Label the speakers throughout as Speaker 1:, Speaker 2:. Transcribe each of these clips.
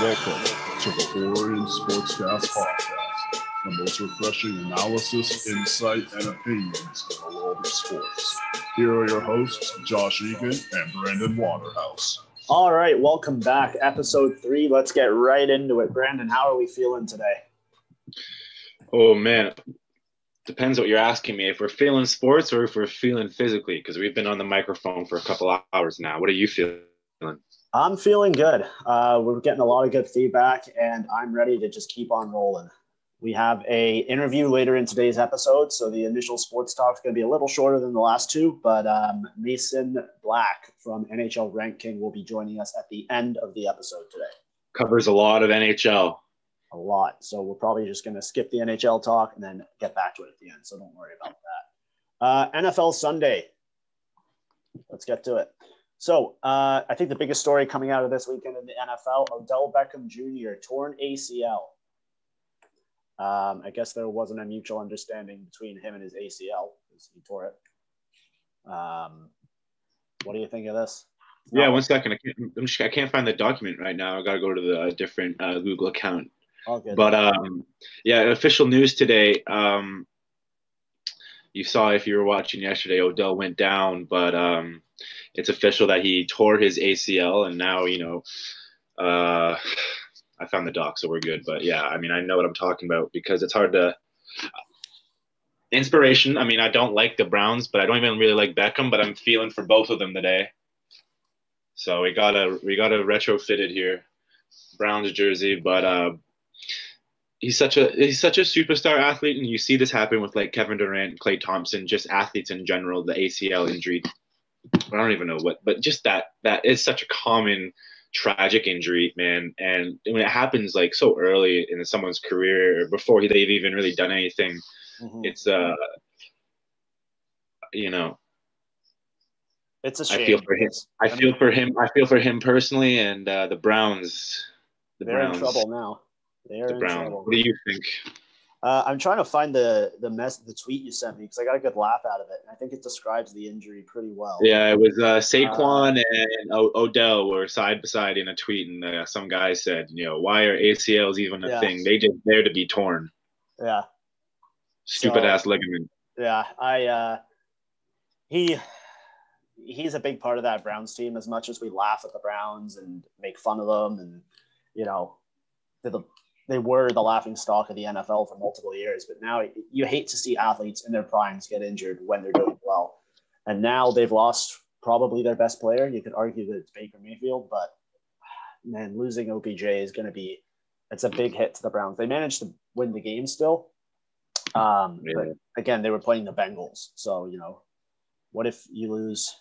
Speaker 1: Welcome to the Orion Sportscast Podcast, the most refreshing analysis, insight, and opinions in the world of sports. Here are your hosts, Josh Egan and Brandon Waterhouse.
Speaker 2: All right, welcome back. Episode three. Let's get right into it. Brandon, how are we feeling today?
Speaker 3: Oh man, depends what you're asking me. If we're feeling sports or if we're feeling physically, because we've been on the microphone for a couple hours now. What are you feeling?
Speaker 2: I'm feeling good. Uh, we're getting a lot of good feedback, and I'm ready to just keep on rolling. We have a interview later in today's episode, so the initial sports talk is going to be a little shorter than the last two. But um, Mason Black from NHL Ranking will be joining us at the end of the episode today.
Speaker 3: Covers a lot of NHL.
Speaker 2: A lot, so we're probably just going to skip the NHL talk and then get back to it at the end. So don't worry about that. Uh, NFL Sunday. Let's get to it. So uh, I think the biggest story coming out of this weekend in the NFL: Odell Beckham Jr. torn ACL. Um, I guess there wasn't a mutual understanding between him and his ACL because he tore it. Um, what do you think of this?
Speaker 3: Yeah, one second. I can't. I'm just, I can't find the document right now. I got to go to the different uh, Google account. But um, yeah, official news today. Um, you saw if you were watching yesterday, Odell went down, but um, it's official that he tore his ACL, and now you know. Uh, I found the doc, so we're good. But yeah, I mean, I know what I'm talking about because it's hard to. Inspiration. I mean, I don't like the Browns, but I don't even really like Beckham. But I'm feeling for both of them today. So we got a we got a retrofitted here, Browns jersey, but uh, he's such a he's such a superstar athlete, and you see this happen with like Kevin Durant, Klay Thompson, just athletes in general. The ACL injury, I don't even know what, but just that that is such a common tragic injury, man. And when it happens like so early in someone's career, before they've even really done anything,
Speaker 2: Mhm.
Speaker 3: it's uh, you know,
Speaker 2: It's a
Speaker 3: I
Speaker 2: shame.
Speaker 3: feel for him. I feel for him. I feel for him personally, and uh, the Browns. The
Speaker 2: they're
Speaker 3: Browns.
Speaker 2: in trouble now. They are
Speaker 3: The Browns. What do you think?
Speaker 2: Uh, I'm trying to find the the mess the tweet you sent me because I got a good laugh out of it. and I think it describes the injury pretty well.
Speaker 3: Yeah, it was uh, Saquon and o- Odell were side by side in a tweet, and uh, some guy said, you know, why are ACLs even a
Speaker 2: Yeah.
Speaker 3: thing? They just there to be torn.
Speaker 2: Yeah.
Speaker 3: Stupid
Speaker 2: So-
Speaker 3: ass ligament.
Speaker 2: Yeah, I uh he he's a big part of that Browns team as much as we laugh at the Browns and make fun of them and you know they're the they were the laughing stock of the NFL for multiple years, but now you hate to see athletes in their primes get injured when they're doing well. And now they've lost probably their best player. You could argue that it's Baker Mayfield, but man, losing OBJ is going to be it's a big hit to the Browns. They managed to win the game still. Um, again, they were playing the Bengals. So, you know, what if you lose,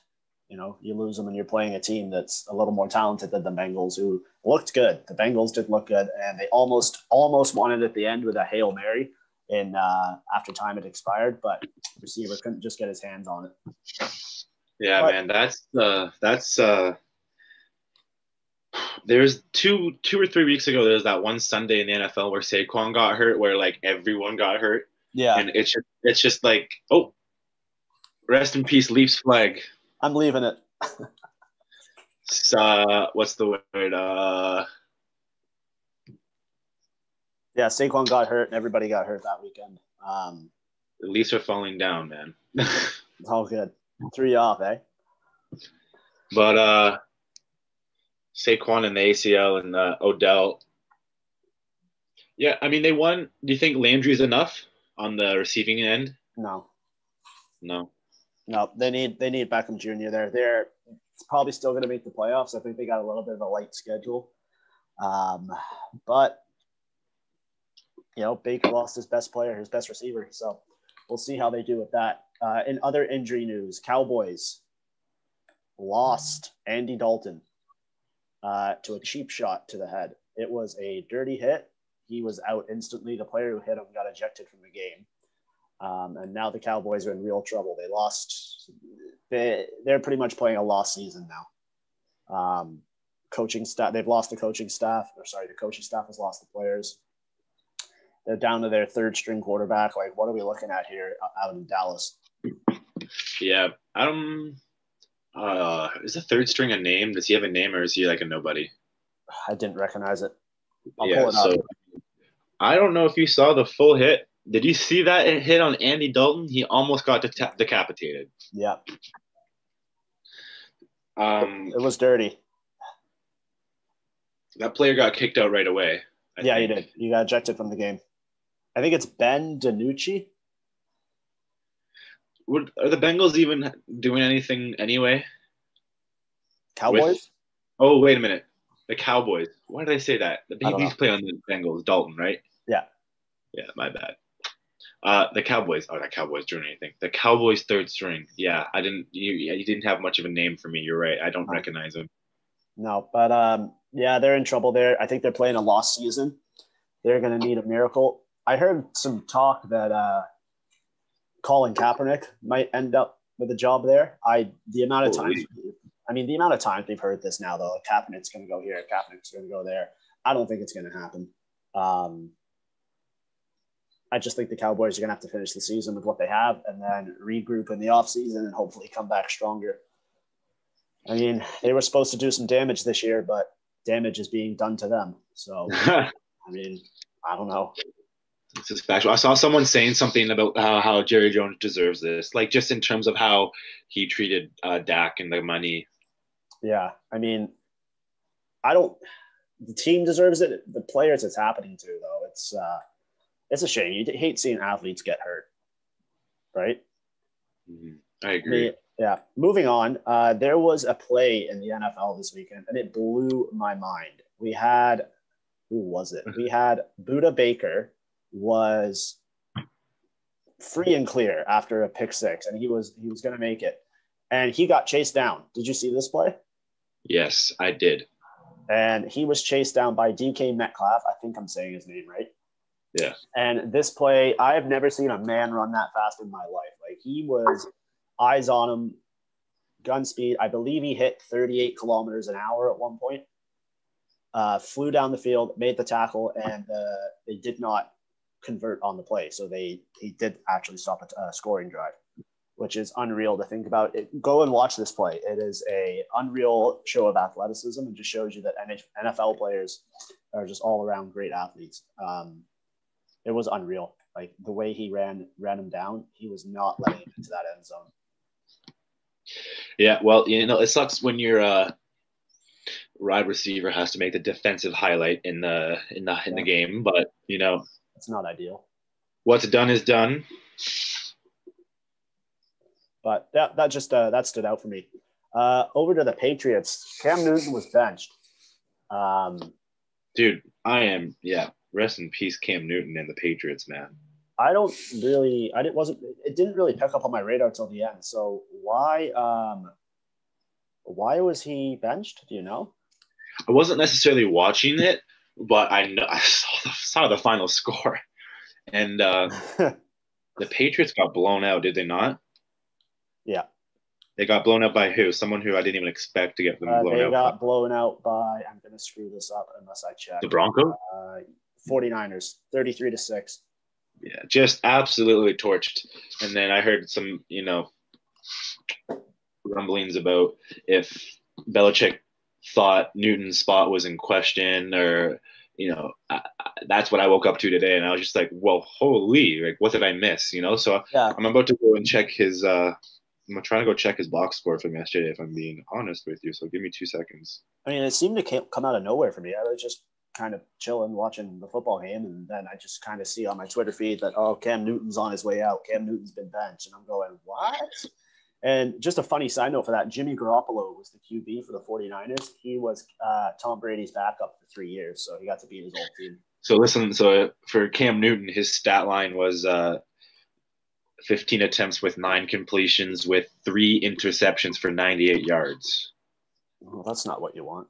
Speaker 2: you know, you lose them and you're playing a team that's a little more talented than the Bengals who looked good. The Bengals did look good and they almost, almost won it at the end with a Hail Mary in uh, after time had expired, but receiver couldn't just get his hands on it.
Speaker 3: Yeah,
Speaker 2: But-
Speaker 3: man, that's uh, that's uh. There's two, two or three weeks ago. There was that one Sunday in the NFL where Saquon got hurt, where like everyone got hurt,
Speaker 2: Yeah.
Speaker 3: and it's just, it's just like, oh, rest in peace, Leafs flag.
Speaker 2: I'm leaving it.
Speaker 3: S- Uh, what's the word? Uh,
Speaker 2: Yeah. Saquon got hurt and everybody got hurt that weekend. Um,
Speaker 3: the Leafs are falling down, man.
Speaker 2: it's all good. Three off, eh?
Speaker 3: but uh, Saquon and the ACL and uh, Odell. Yeah, I mean they won. Do you think Landry's enough on the receiving end?
Speaker 2: No.
Speaker 3: No.
Speaker 2: No, they need they need Beckham Jr. there. They're probably still going to make the playoffs. I think they got a little bit of a light schedule, um, but you know Baker lost his best player, his best receiver. So we'll see how they do with that. Uh, in other injury news, Cowboys lost Andy Dalton uh, to a cheap shot to the head. It was a dirty hit. He was out instantly. The player who hit him got ejected from the game. Um, and now the Cowboys are in real trouble. They lost. They they're pretty much playing a lost season now. Um, coaching staff. They've lost the coaching staff. Or sorry, the coaching staff has lost the players. They're down to their third string quarterback. Like, what are we looking at here out in Dallas?
Speaker 3: Yeah. Um. Uh, is the third string a name? Does he have a name, or is he like a nobody?
Speaker 2: I didn't recognize it. I'll
Speaker 3: yeah,
Speaker 2: pull it
Speaker 3: so I don't know if you saw the full hit. Did you see that hit on Andy Dalton? He almost got deta- decapitated.
Speaker 2: Yeah,
Speaker 3: Um,
Speaker 2: it was dirty.
Speaker 3: that player got kicked out right away. I
Speaker 2: yeah, you
Speaker 3: think.
Speaker 2: did. You got ejected from the game. I think it's Ben DiNucci.
Speaker 3: Would, are the Bengals even doing anything anyway?
Speaker 2: Cowboys.
Speaker 3: Oh, wait a minute. The Cowboys. Why did I say that? The
Speaker 2: I don't
Speaker 3: he's
Speaker 2: know.
Speaker 3: playing on the Bengals. Dalton, right?
Speaker 2: Yeah.
Speaker 3: Yeah, my bad. Uh, the Cowboys. Oh, the Cowboys doing anything? The Cowboys third string. Yeah, I didn't. You, you didn't have much of a name for me. You're right. I don't
Speaker 2: Oh.
Speaker 3: recognize him.
Speaker 2: No, but um, yeah, they're in trouble there. I think they're playing a lost season. They're going to need a miracle. I heard some talk that uh, Colin Kaepernick might end up with a job there. I the amount of times, I mean, the amount of times we've heard this now, though. Kaepernick's going to go here. Kaepernick's going to go there. I don't think it's going to happen. Um, I just think the Cowboys are going to have to finish the season with what they have and then regroup in the offseason and hopefully come back stronger. I mean, they were supposed to do some damage this year, but damage is being done to them. So, I mean, I don't know.
Speaker 3: This is factual. I saw someone saying something about how, how Jerry Jones deserves this, like just in terms of how he treated uh, Dak and the money.
Speaker 2: Yeah. I mean, I don't, the team deserves it. The players it's happening to, though, it's, uh, it's a shame. You hate seeing athletes get hurt, right?
Speaker 3: Mhm. I agree.
Speaker 2: Yeah. Moving on, uh, there was a play in the NFL this weekend, and it blew my mind. We had, who was it? We had Budda Baker was free and clear after a pick six, and he was he was going to make it, and he got chased down. Did you see this play?
Speaker 3: Yes, I did.
Speaker 2: And he was chased down by DK Metcalf. I think I'm saying his name right.
Speaker 3: Yeah.
Speaker 2: And this play, I have never seen a man run that fast in my life. Like he was eyes on him, gun speed. I believe he hit 38 kilometers an hour at one point. Uh, flew down the field, made the tackle, and uh, they did not convert on the play. So they he did actually stop a uh, scoring drive, which is unreal to think about. It, go and watch this play. It is a unreal show of athleticism and just shows you that NFL players are just all around great athletes. Um, it was unreal. Like the way he ran ran him down, he was not letting him into that end zone.
Speaker 3: Yeah, well, you know, it sucks when your uh, wide receiver has to make the defensive highlight in the in the in the game, but you know,
Speaker 2: It's not ideal.
Speaker 3: what's done is done.
Speaker 2: But that that just uh, that stood out for me. Uh, over to the Patriots. Cam Newton was benched. Um,
Speaker 3: Dude, I am yeah. Rest in peace, Cam Newton and the Patriots, man.
Speaker 2: I don't really. I didn't wasn't. It didn't really pick up on my radar till the end. So why um, why was he benched? Do you know?
Speaker 3: I wasn't necessarily watching it, but I know I saw the, saw the final score, and uh, the Patriots got blown out. Did they not?
Speaker 2: Yeah.
Speaker 3: They got blown out by who? Someone who I didn't even expect to get them
Speaker 2: Uh,
Speaker 3: blown
Speaker 2: they
Speaker 3: out.
Speaker 2: got
Speaker 3: by.
Speaker 2: blown out by. I'm going to screw this up unless I check.
Speaker 3: The Broncos.
Speaker 2: Uh, 49ers, 33 to six.
Speaker 3: Yeah, just absolutely torched. And then I heard some, you know, rumblings about if Belichick thought Newton's spot was in question, or you know, I, I, that's what I woke up to today, and I was just like, "Well, holy! Like, what did I miss?" You know. So
Speaker 2: Yeah.
Speaker 3: I'm about to go and check his. uh I'm trying to go check his box score from yesterday, if I'm being honest with you. So give me two seconds.
Speaker 2: I mean, it seemed to come out of nowhere for me. I was just kind of chilling, watching the football game, and then I just kind of see on my Twitter feed that oh, Cam Newton's on his way out. Cam Newton's been benched, and I'm going, what? And just a funny side note for that, Jimmy Garoppolo was the QB for the 49ers. He was uh, Tom Brady's backup for three years, so he got to beat his old team.
Speaker 3: So listen, so for Cam Newton, his stat line was uh, 15 attempts with nine completions with three interceptions for 98 yards.
Speaker 2: Well, that's not what you want.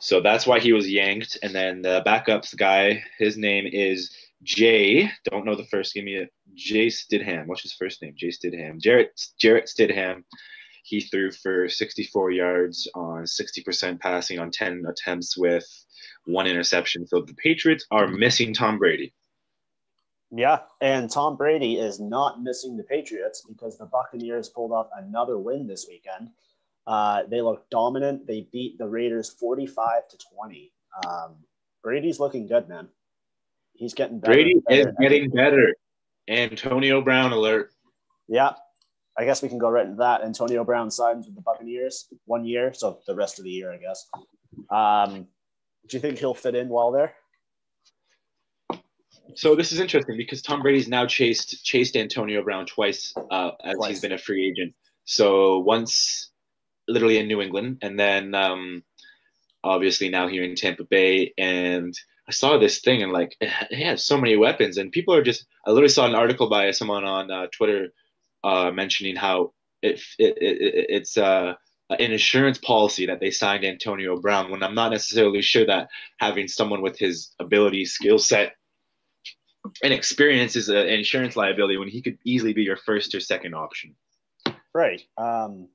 Speaker 3: So that's why he was yanked. And then the backups guy, his name is Jay. Don't know the first. Give me a Jay Stidham. What's his first name? Jay Stidham. Jarrett Jarrett Stidham. He threw for 64 yards on 60% passing on 10 attempts with one interception. So the Patriots are missing Tom Brady.
Speaker 2: Yeah, and Tom Brady is not missing the Patriots because the Buccaneers pulled off another win this weekend. Uh, they look dominant. They beat the Raiders 45 to 20. Um, Brady's looking good, man. He's getting better.
Speaker 3: Brady
Speaker 2: better
Speaker 3: is getting better. Antonio Brown alert.
Speaker 2: Yeah, I guess we can go right into that. Antonio Brown signs with the Buccaneers one year, so the rest of the year, I guess. Um, do you think he'll fit in well there?
Speaker 3: So this is interesting because Tom Brady's now chased chased Antonio Brown twice uh, as
Speaker 2: Twice.
Speaker 3: he's been a free agent. So once literally in New England, and then um, obviously now here in Tampa Bay. And I saw this thing and like he has so many weapons, and people are just. I literally saw an article by someone on uh, Twitter uh, mentioning how it, it, it it's uh, an insurance policy that they signed Antonio Brown. When I'm not necessarily sure that having someone with his ability, skill set, and experience is an insurance liability when he could easily be your first or second option.
Speaker 2: Right. Um,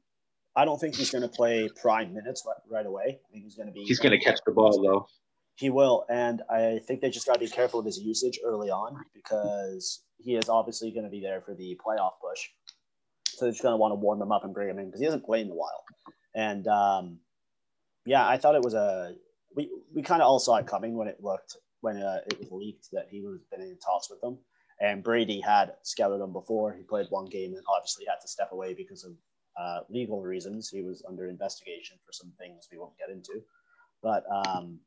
Speaker 2: I don't think he's going to play prime minutes right, right away. I think he's going to be.
Speaker 3: He's going to catch the ball though.
Speaker 2: He will, and I think they just got to be careful with his usage early on because he is obviously going to be there for the playoff push. So they're just going to want to warm him up and bring him in because he hasn't played in a while. And um, yeah, I thought it was a. We we kind of all saw it coming when it looked when uh, it was leaked that he was been in talks with them. And Brady had scouted him before. He played one game and obviously had to step away because of uh, legal reasons. He was under investigation for some things we won't get into. But um,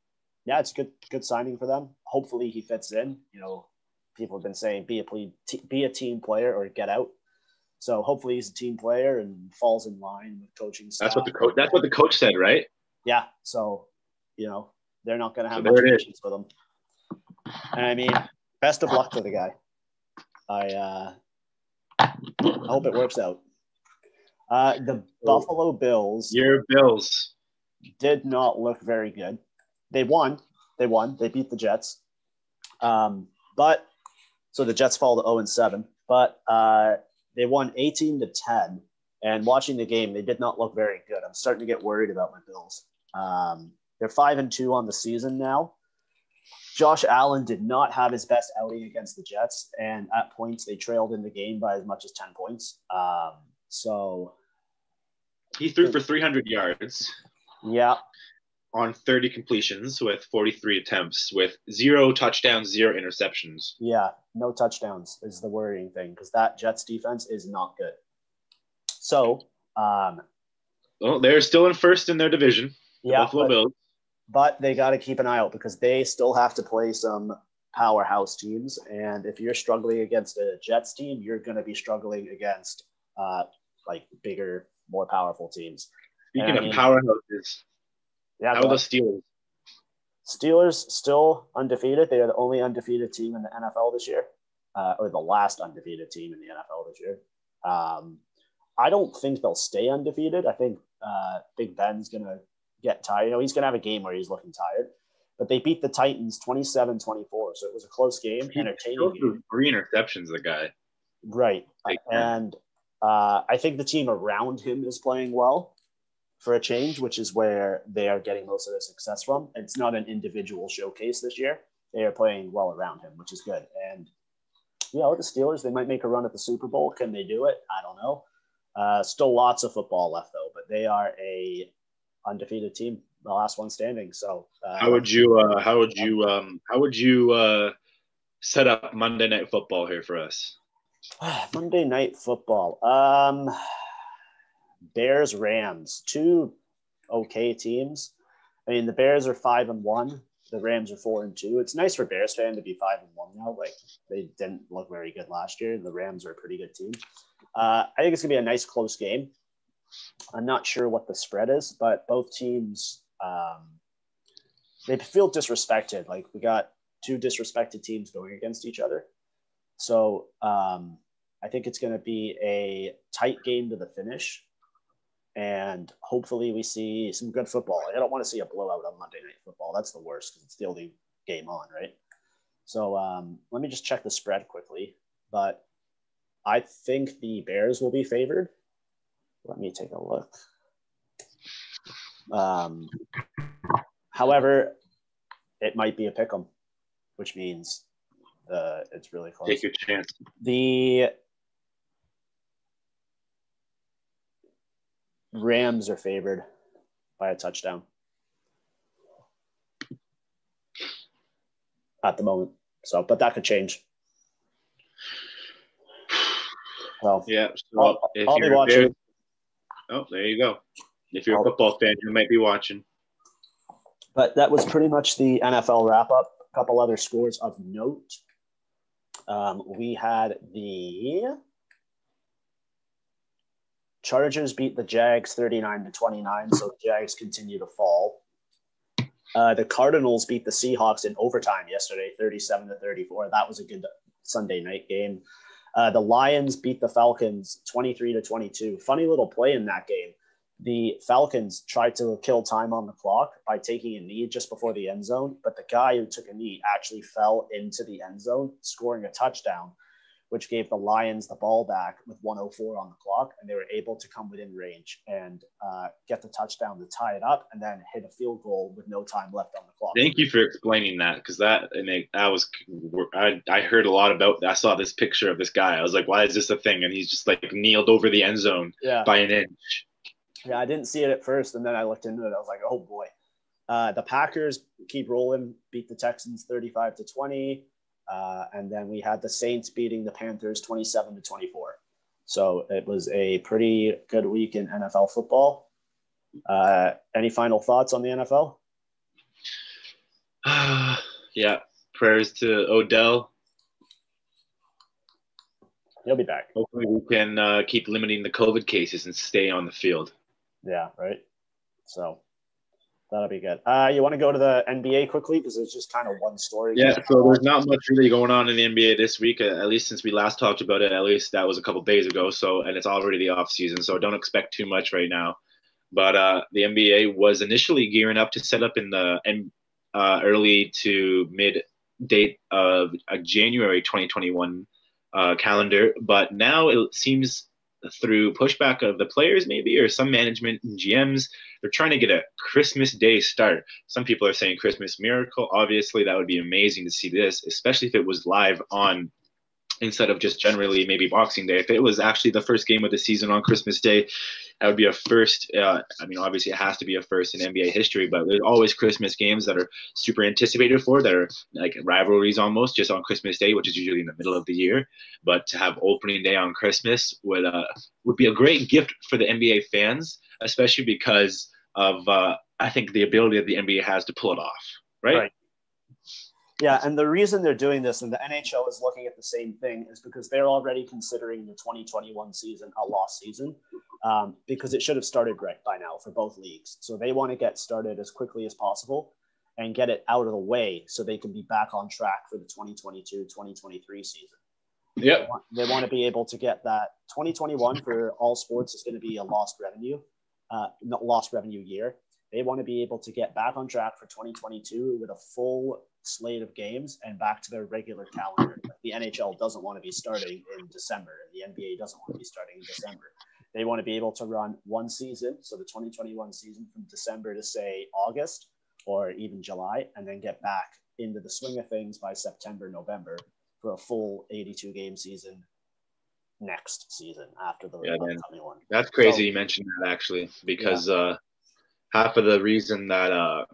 Speaker 2: yeah, it's good good signing for them. Hopefully he fits in. You know, people have been saying be a be a team player or get out. So hopefully he's a team player and falls in line with coaching. Staff.
Speaker 3: That's what the coach. That's what the coach said, right?
Speaker 2: Yeah. So you know they're not going to have
Speaker 3: So
Speaker 2: much patience with him. And I mean, best of luck to the guy. I uh, I hope it works out. Uh, the Buffalo Bills
Speaker 3: Your Bills.
Speaker 2: did not look very good. They won. They won. They beat the Jets. Um, but so the Jets fall to 0 and 7. But uh, they won 18 to 10. And watching the game, they did not look very good. I'm starting to get worried about my Bills. Um, they're five and two on the season now. Josh Allen did not have his best outing against the Jets, and at points they trailed in the game by as much as 10 points. Um, so
Speaker 3: He threw for 300 yards
Speaker 2: yeah,
Speaker 3: on 30 completions with 43 attempts, with zero touchdowns, zero interceptions.
Speaker 2: Yeah, no touchdowns is the worrying thing because that Jets defense is not good. So, um,
Speaker 3: Well, they're still in first in their division. The
Speaker 2: yeah,
Speaker 3: Buffalo
Speaker 2: but,
Speaker 3: Bills.
Speaker 2: but they got to keep an eye out because they still have to play some powerhouse teams. And if you're struggling against a Jets team, you're going to be struggling against uh, like bigger, more powerful teams.
Speaker 3: Speaking
Speaker 2: I mean-
Speaker 3: of powerhouses,
Speaker 2: Yeah,
Speaker 3: how are the. Steelers?
Speaker 2: Steelers still undefeated. They are the only undefeated team in the NFL this year, uh, or the last undefeated team in the NFL this year. Um, I don't think they'll stay undefeated. I think uh, Big Ben's going to get tired. You know, he's going to have a game where he's looking tired. But they beat the Titans 27 24. So it was a close game, entertaining game.
Speaker 3: three interceptions, the guy.
Speaker 2: Right.
Speaker 3: Ben.
Speaker 2: And uh, I think the team around him is playing well for a change, which is where they are getting most of their success from. It's not an individual showcase this year. They are playing well around him, which is good. And, you know, the Steelers, they might make a run at the Super Bowl. Can they do it? I don't know. Uh, still lots of football left, though, but they are a undefeated team, the last one standing. So, uh,
Speaker 3: How would you? Uh, how would you? Um, how would you uh, set up Monday Night Football here for us?
Speaker 2: Monday night football. Um, Bears Rams, two okay teams. I mean, the Bears are five and one. The Rams are four and two. It's nice for Bears fan to be five and one now. Like they didn't look very good last year. The Rams are a pretty good team. Uh, I think it's gonna be a nice close game. I'm not sure what the spread is, but both teams um, they feel disrespected. Like we got two disrespected teams going against each other. So um, I think it's going to be a tight game to the finish. And hopefully we see some good football. I don't want to see a blowout on Monday Night Football. That's the worst because it's the only game on, right? So um, let me just check the spread quickly. But I think the Bears will be favored. Let me take a look. Um, however, it might be a pick 'em, which means uh, it's really close.
Speaker 3: Take your chance.
Speaker 2: The Rams are favored by a touchdown. at the moment. So, but that could change. Well,
Speaker 3: Yeah. So
Speaker 2: I'll,
Speaker 3: if
Speaker 2: I'll
Speaker 3: you're
Speaker 2: watching.
Speaker 3: Oh, there you go. If you're a football fan, you might be watching.
Speaker 2: But that was pretty much the NFL wrap up. A couple other scores of note. Um, we had the Chargers beat the Jags 39 to 29, so the Jags continue to fall. Uh, the Cardinals beat the Seahawks in overtime yesterday, 37 to 34. That was a good Sunday night game. Uh, the Lions beat the Falcons 23 to 22. Funny little play in that game. The Falcons tried to kill time on the clock by taking a knee just before the end zone, but the guy who took a knee actually fell into the end zone, scoring a touchdown, which gave the Lions the ball back with 104 on the clock, and they were able to come within range and uh, get the touchdown to tie it up, and then hit a field goal with no time left on the clock.
Speaker 3: Thank you for explaining that because that and it, that was I, I heard a lot about. I saw this picture of this guy. I was like, why is this a thing? And he's just like kneeled over the end zone
Speaker 2: Yeah.
Speaker 3: by an inch.
Speaker 2: Yeah, I didn't see it at first, and then I looked into it. I was like, oh boy. Uh, the Packers keep rolling, beat the Texans 35 to 20. Uh, and then we had the Saints beating the Panthers 27 to 24. So it was a pretty good week in NFL football. Uh, any final thoughts on the NFL?
Speaker 3: yeah. Prayers to Odell.
Speaker 2: He'll be back.
Speaker 3: Hopefully, we can uh, keep limiting the COVID cases and stay on the field.
Speaker 2: Yeah, right. So that'll be good. Uh, you want to go to the NBA quickly because it's just kind of one story.
Speaker 3: Yeah, so there's not much really going on in the NBA this week. uh, At least since we last talked about it, at least that was a couple days ago. So, and it's already the off season, so don't expect too much right now. But uh, the NBA was initially gearing up to set up in the uh, early to mid date of a January 2021 uh, calendar, but now it seems through pushback of the players, maybe, or some management and GMs, they're trying to get a Christmas Day start. Some people are saying Christmas miracle. Obviously, that would be amazing to see this, especially if it was live on instead of just generally maybe Boxing Day. If it was actually the first game of the season on Christmas Day, that would be a first. Uh, I mean, obviously, it has to be a first in NBA history, but there's always Christmas games that are super anticipated for, that are like rivalries almost just on Christmas Day, which is usually in the middle of the year. But to have opening day on Christmas would uh, would be a great gift for the NBA fans, especially because of uh, I think the ability that the NBA has to pull it off. Right.
Speaker 2: Right. Yeah, and the reason they're doing this, and the NHL is looking at the same thing, is because they're already considering the 2021 season a lost season, um, because it should have started right by now for both leagues. So they want to get started as quickly as possible and get it out of the way so they can be back on track for the 2022-2023 season.
Speaker 3: Yep.
Speaker 2: They want, they want to be able to get that 2021 for all sports is going to be a lost revenue, uh, not lost revenue year. They want to be able to get back on track for 2022 with a full slate of games and back to their regular calendar. The NHL doesn't want to be starting in December, and the NBA doesn't want to be starting in December. They want to be able to run one season, so the 2021 season from December to say August or even July, and then get back into the swing of things by September, November for a full 82 game season next season after the
Speaker 3: Yeah,
Speaker 2: upcoming one.
Speaker 3: That's crazy
Speaker 2: So-
Speaker 3: you mentioned that actually, because uh, half of the reason that uh,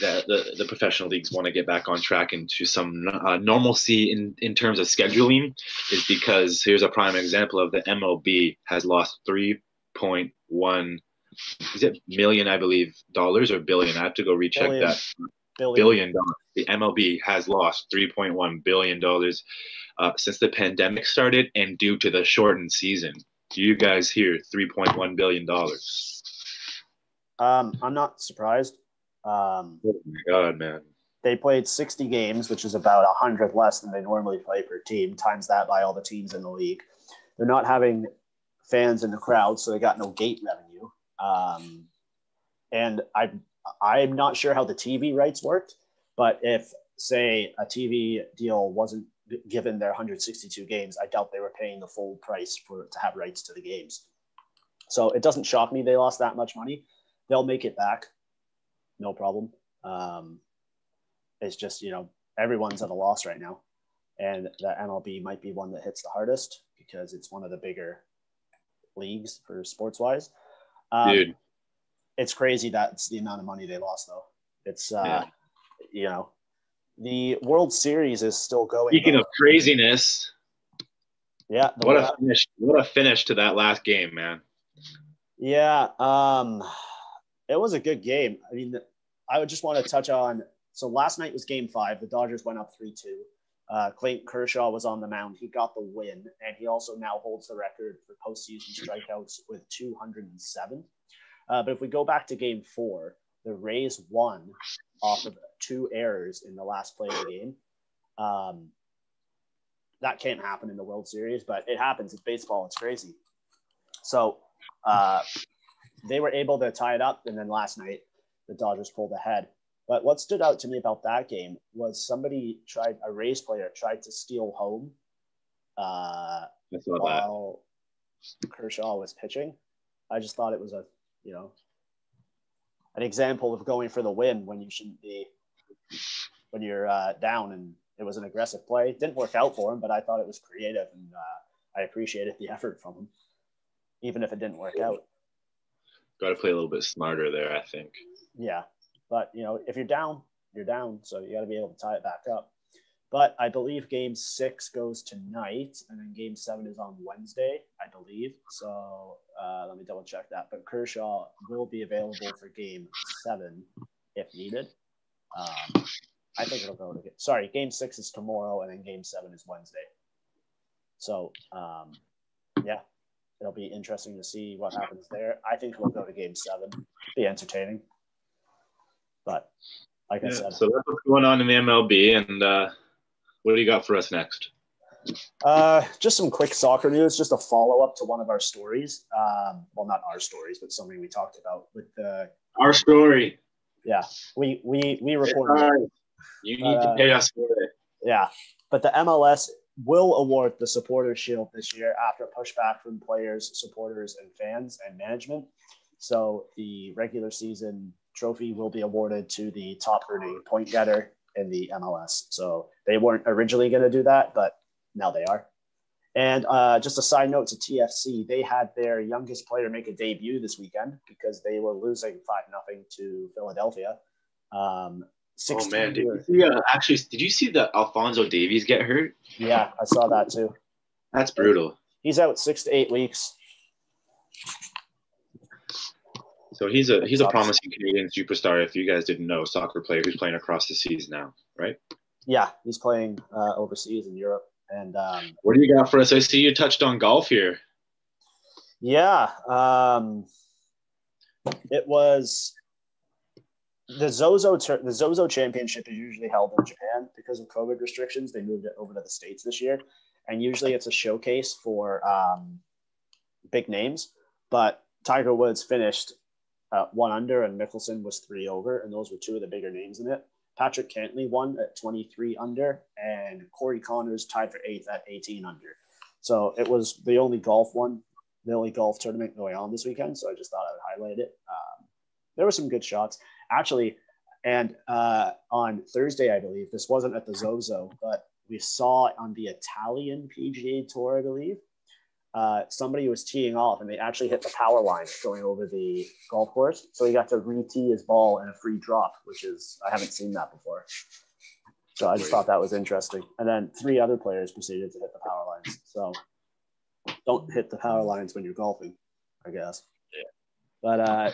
Speaker 3: that the, the professional leagues want to get back on track into some uh, normalcy in, in terms of scheduling is because here's a prime example of the MLB has lost 3.1 is it million I believe dollars or billion I have to go recheck
Speaker 2: Billion.
Speaker 3: that
Speaker 2: Billion.
Speaker 3: billion dollars. The MLB has lost 3.1 billion dollars uh, since the pandemic started, and due to the shortened season. Do you guys hear 3.1 billion dollars?
Speaker 2: Um, I'm not surprised. Um,
Speaker 3: Oh my god, man!
Speaker 2: they played 60 games, which is about 100 less than they normally play per team, times that by all the teams in the league. They're not having fans in the crowd, so they got no gate revenue. Um, and I, I'm not sure how the TV rights worked, but if, say, a TV deal wasn't given their 162 games, I doubt they were paying the full price for to have rights to the games. So it doesn't shock me they lost that much money. They'll make it back, no problem. Um, it's just you know everyone's at a loss right now, and the MLB might be one that hits the hardest because it's one of the bigger leagues for sports wise. Um,
Speaker 3: Dude,
Speaker 2: it's crazy that's the amount of money they lost though. It's uh,
Speaker 3: Yeah.
Speaker 2: you know The World Series is still going.
Speaker 3: Speaking
Speaker 2: though.
Speaker 3: of craziness,
Speaker 2: yeah,
Speaker 3: what a finish! What a finish to that last game, man.
Speaker 2: Yeah, um, it was a good game. I mean, I would just want to touch on. So last night was Game Five. The Dodgers went up three two. Uh, Clayton Kershaw was on the mound. He got the win, and he also now holds the record for postseason strikeouts with 207. Uh, but if we go back to Game Four, the Rays won off of two errors in the last play of the game. Um, that can't happen in the World Series, but it happens. It's baseball. It's crazy. So uh, they were able to tie it up, and then last night the Dodgers pulled ahead. But what stood out to me about that game was somebody tried a Rays player tried to steal home uh,
Speaker 3: saw that.
Speaker 2: while Kershaw was pitching. I just thought it was a you know an example of going for the win when you shouldn't be when you're uh, down, and it was an aggressive play. It didn't work out for him, but I thought it was creative, and uh, I appreciated the effort from him, even if it didn't work out.
Speaker 3: Got to play a little bit smarter there, I think.
Speaker 2: Yeah, but you know, if you're down, you're down. So you got to be able to tie it back up. But I believe Game Six goes tonight, and then Game Seven is on Wednesday, I believe. So uh, let me double check that. But Kershaw will be available for Game Seven if needed. Um, I think it'll go to sorry. Game Six is tomorrow, and then Game Seven is Wednesday. So um, it'll be interesting to see what happens there. I think we'll go to Game Seven. Be entertaining. But like I said,
Speaker 3: so that's what's going on in the MLB, and uh, what do you got for us next?
Speaker 2: uh, just some quick soccer news, just a follow up to one of our stories. Um, well, not our stories, but something we talked about with the
Speaker 3: Our story.
Speaker 2: yeah we we we reported.
Speaker 3: You need
Speaker 2: Uh,
Speaker 3: to pay us for it.
Speaker 2: Yeah, but the MLS will award the Supporters Shield this year after pushback from players, supporters, and fans and management. So the regular season trophy will be awarded to the top earning point getter in the MLS. So they weren't originally going to do that, but now they are. And uh, just a side note to TFC, they had their youngest player make a debut this weekend because they were losing five nothing to Philadelphia. Um,
Speaker 3: Oh man, did you
Speaker 2: 16
Speaker 3: see, uh, actually, did you see that Alphonso Davies get hurt?
Speaker 2: Yeah, I saw that too.
Speaker 3: That's brutal.
Speaker 2: He's out six to eight weeks.
Speaker 3: So he's a he's a promising Canadian superstar. If you guys didn't know, soccer player who's playing across the seas now, right?
Speaker 2: Yeah, he's playing uh, overseas in Europe, and um,
Speaker 3: What do you got for us? I see you touched on golf here.
Speaker 2: yeah, um, it was the Zozo tur- the Zozo Championship is usually held in Japan because of COVID restrictions. They moved it over to the states this year, and usually it's a showcase for um, big names. But Tiger Woods finished uh, one under, and Mickelson was three over, and those were two of the bigger names in it. Patrick Cantlay won at 23 under, and Corey Conners tied for eighth at 18 under. So it was the only golf one, the only golf tournament going on this weekend. So I just thought I would highlight it. Um, there were some good shots, actually. And uh, on Thursday, I believe this wasn't at the Zozo, but we saw on the Italian PGA Tour, I believe. Uh, somebody was teeing off and they actually hit the power line going over the golf course. So he got to re-tee his ball in a free drop, which is I haven't seen that before. So I just thought that was interesting. And then three other players proceeded to hit the power lines. So don't hit the power lines when you're golfing, I guess.
Speaker 3: Yeah.
Speaker 2: But uh,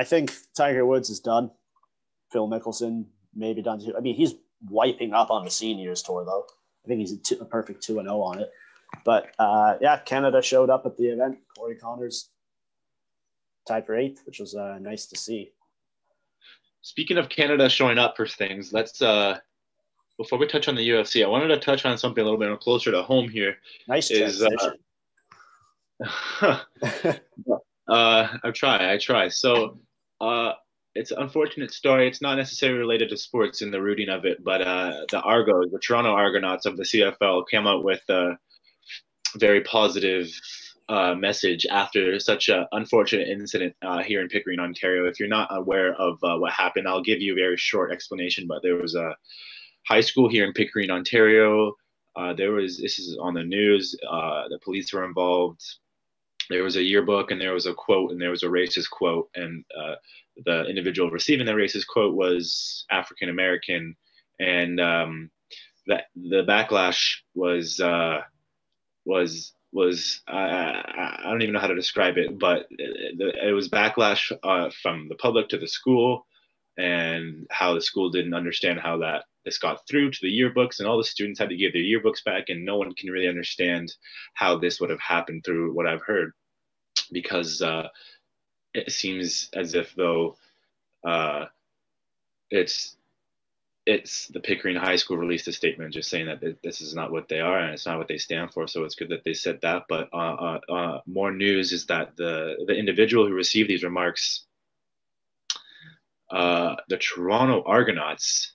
Speaker 2: I think Tiger Woods is done. Phil Mickelson maybe done too. I mean, he's wiping up on the seniors tour though. I think he's a, two, a perfect two and zero on it. But uh, yeah, Canada showed up at the event. Corey Conners tied for eighth, which was uh, nice to see.
Speaker 3: Speaking of Canada showing up for things, let's uh before we touch on the UFC, I wanted to touch on something a little bit closer to home here.
Speaker 2: Nice
Speaker 3: Is, uh, uh, I try, I try. So, uh, it's an unfortunate story. It's not necessarily related to sports in the rooting of it, but uh, the Argos, the Toronto Argonauts of the CFL, came out with a very positive uh, message after such an unfortunate incident uh, here in Pickering, Ontario. If you're not aware of uh, what happened, I'll give you a very short explanation. But there was a high school here in Pickering, Ontario. Uh, there was this is on the news. Uh, the police were involved there was a yearbook and there was a quote and there was a racist quote. And uh, the individual receiving the racist quote was african american and um, that the backlash was uh, was was I don't even know how to describe it, but it, it was backlash uh, from the public to the school, and how the school didn't understand how that this got through to the yearbooks, and all the students had to give their yearbooks back, and no one can really understand how this would have happened through what I've heard, because uh, it seems as if though uh, it's it's the Pickering High School released a statement just saying that this is not what they are and it's not what they stand for. So it's good that they said that. But uh, uh, uh, more news is that the the individual who received these remarks, uh, the Toronto Argonauts.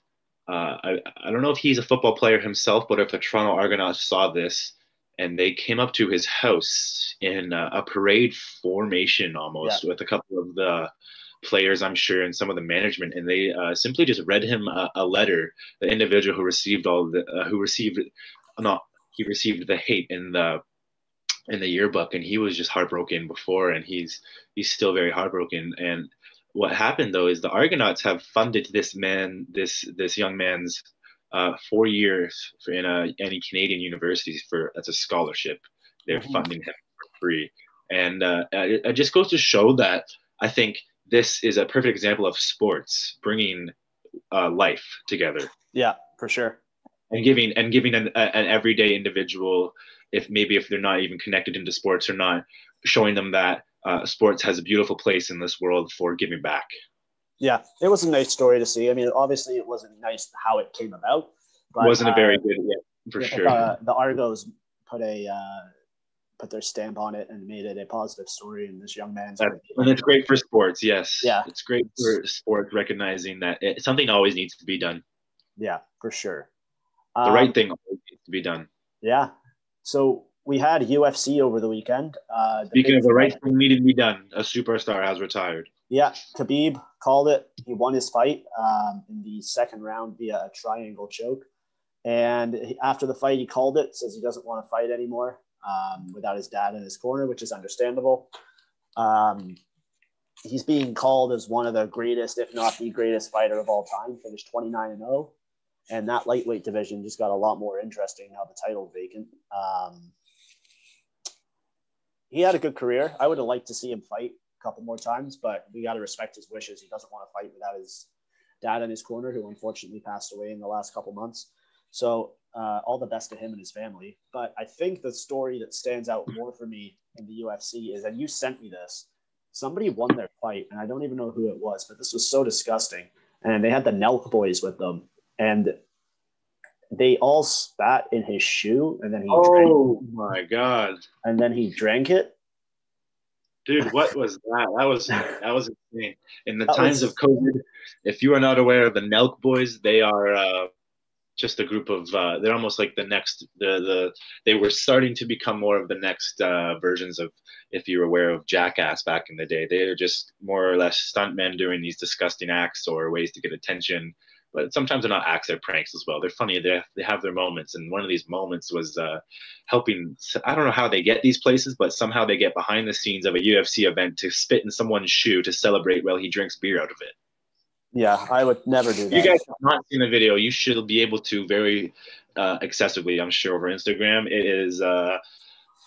Speaker 3: Uh, I, I don't know if he's a football player himself, but if the Toronto Argonauts saw this and they came up to his house in a parade formation almost yeah. with a couple of the players, I'm sure, and some of the management, and they uh, simply just read him a, a, letter. The individual who received all the uh, who received not he received the hate in the in the yearbook, and he was just heartbroken before, and he's he's still very heartbroken. And what happened though is the Argonauts have funded this man, this this young man's uh, four years for in a, any Canadian universities for as a scholarship. They're mm-hmm. funding him for free, and uh, it, it just goes to show that I think this is a perfect example of sports bringing uh, life together.
Speaker 2: Yeah, for sure.
Speaker 3: And giving and giving an, an everyday individual, if maybe if they're not even connected into sports or not, showing them that uh, sports has a beautiful place in this world for giving back.
Speaker 2: Yeah, it was a nice story to see. I mean, obviously, it wasn't nice how it came about.
Speaker 3: But, wasn't a very uh, good, yeah, for yeah, sure.
Speaker 2: Uh, the Argos put a uh, put their stamp on it and made it a positive story. And this young man's
Speaker 3: and it's great for sports. Yes, yeah, it's great for sports recognizing that it, something always needs to be done.
Speaker 2: Yeah, for sure.
Speaker 3: The um, right thing always needs to be done.
Speaker 2: Yeah. So we had UFC over the weekend. Uh,
Speaker 3: the Speaking of the right thing needed to be done, a superstar has retired.
Speaker 2: Yeah, Khabib called it. He won his fight um, in the second round via a triangle choke. And after the fight, he called it, says he doesn't want to fight anymore um, without his dad in his corner, which is understandable. Um, he's being called as one of the greatest, if not the greatest fighter of all time, finished 29 and 0. And that lightweight division just got a lot more interesting now the title's vacant. Um, he had a good career. I would have liked to see him fight couple more times, but we got to respect his wishes. He doesn't want to fight without his dad in his corner, who unfortunately passed away in the last couple months. So uh, all the best to him and his family. But I think the story that stands out more for me in the UFC is, and you sent me this. Somebody won their fight, and I don't even know who it was, but this was so disgusting. And they had the Nelk boys with them, and they all spat in his shoe, and then he.
Speaker 3: Oh my god!
Speaker 2: And then he drank it.
Speaker 3: Dude, what was that? That was that was insane. In the that times was... of COVID, if you are not aware of the Nelk boys, they are. Uh, just a group of uh, they're almost like the next the the they were starting to become more of the next uh, versions of if you're aware of Jackass back in the day they're just more or less stuntmen doing these disgusting acts or ways to get attention but sometimes they're not acts they're pranks as well they're funny they they have their moments and one of these moments was uh, helping I don't know how they get these places but somehow they get behind the scenes of a UFC event to spit in someone's shoe to celebrate while he drinks beer out of it
Speaker 2: yeah, I would never do that.
Speaker 3: You guys have not seen the video. You should be able to very uh, accessibly, I'm sure, over Instagram. It is uh,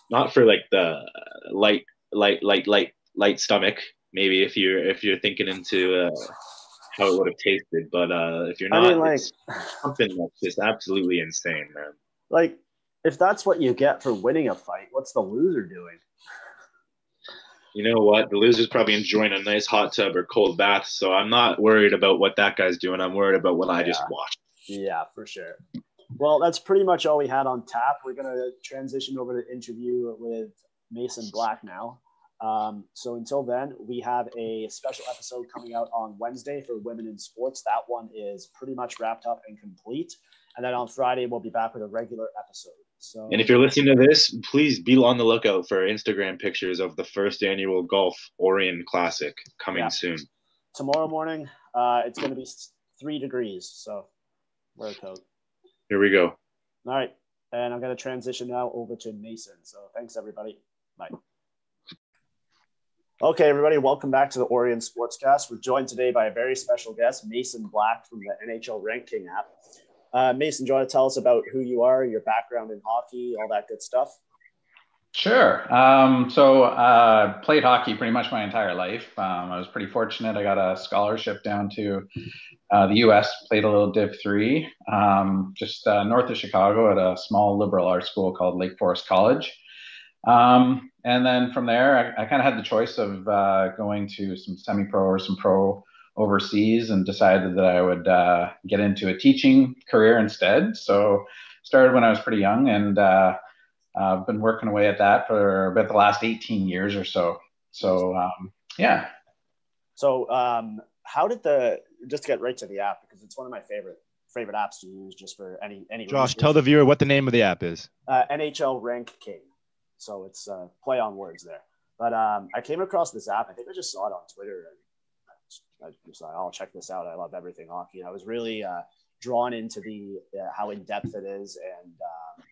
Speaker 3: not for like the light, light, light, light, light stomach. Maybe if you're if you're thinking into uh, how it would have tasted, but uh, if you're not, I mean, like something that's just absolutely insane, man.
Speaker 2: Like, if that's what you get for winning a fight, what's the loser doing?
Speaker 3: you know what? The loser's probably enjoying a nice hot tub or cold bath. So I'm not worried about what that guy's doing. I'm worried about what I just watched.
Speaker 2: Yeah, for sure. Well, that's pretty much all we had on tap. We're going to transition over to interview with Mason Black now. Um, so until then, we have a special episode coming out on Wednesday for Women in Sports. That one is pretty much wrapped up and complete. And then on Friday, we'll be back with a regular episode. So,
Speaker 3: and if you're listening to this, please be on the lookout for Instagram pictures of the first annual Golf Orion Classic coming yeah. soon.
Speaker 2: Tomorrow morning, uh, it's going to be three degrees, so wear a coat.
Speaker 3: Here we go.
Speaker 2: All right, and I'm going to transition now over to Mason. So thanks, everybody. Bye. Okay, everybody, welcome back to the Orion Sportscast. We're joined today by a very special guest, Mason Black from the NHL Ranking app. Uh, Mason, do you want to tell us about who you are, your background in hockey, all that good stuff?
Speaker 4: Sure. Um, so uh, played hockey pretty much my entire life. Um, I was pretty fortunate. I got a scholarship down to uh, the U.S. Played a little Div three, um, just uh, north of Chicago at a small liberal arts school called Lake Forest College. Um, and then from there, I, I kind of had the choice of uh, going to some semi-pro or some pro overseas, and decided that I would uh, get into a teaching career instead. So started when I was pretty young, and uh, I've been working away at that for about the last 18 years or so. So um, yeah.
Speaker 2: So um, how did the just to get right to the app because it's one of my favorite favorite apps to use just for any any.
Speaker 5: Josh, tell the viewer what the name of the app is.
Speaker 2: Uh, NHL Rank King. So it's uh, play on words there. But um, I came across this app. I think I just saw it on Twitter. I'll check this out. I love everything hockey. And I was really uh, drawn into the uh, how in depth it is and um,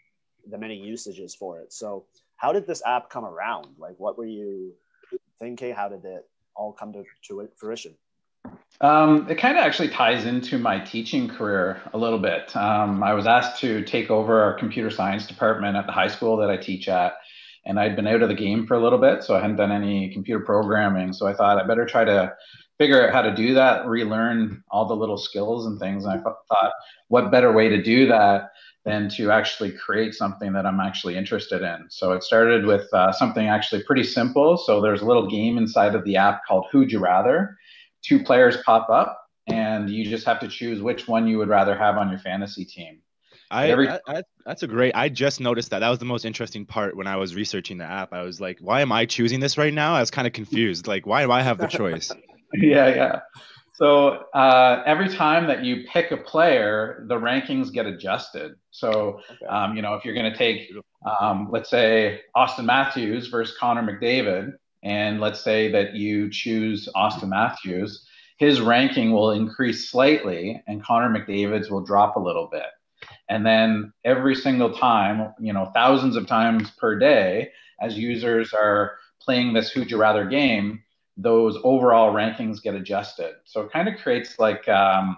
Speaker 2: the many usages for it. So how did this app come around? Like, what were you thinking? How did it all come to, to fruition?
Speaker 4: Um, it kind of actually ties into my teaching career a little bit. Um, I was asked to take over our computer science department at the high school that I teach at, and I'd been out of the game for a little bit, so I hadn't done any computer programming. So I thought I better try to figure out how to do that, relearn all the little skills and things. And I thought, what better way to do that than to actually create something that I'm actually interested in? So it started with uh, something actually pretty simple. So there's a little game inside of the app called Who'd You Rather two players pop up and you just have to choose which one you would rather have on your fantasy team.
Speaker 5: I, Every- I, I, that's a great. I just noticed that. That was the most interesting part when I was researching the app. I was like, "Why am I choosing this right now?" I was kind of confused. Like, why do I have the choice?
Speaker 4: yeah, yeah. So uh, every time that you pick a player, the rankings get adjusted. So um, you know, if you're going to take, um, let's say, Auston Matthews versus Connor McDavid, and let's say that you choose Auston Matthews, his ranking will increase slightly and Connor McDavid's will drop a little bit. And then every single time, you know, thousands of times per day, as users are playing this Who'd You Rather game, those overall rankings get adjusted. So it kind of creates like um,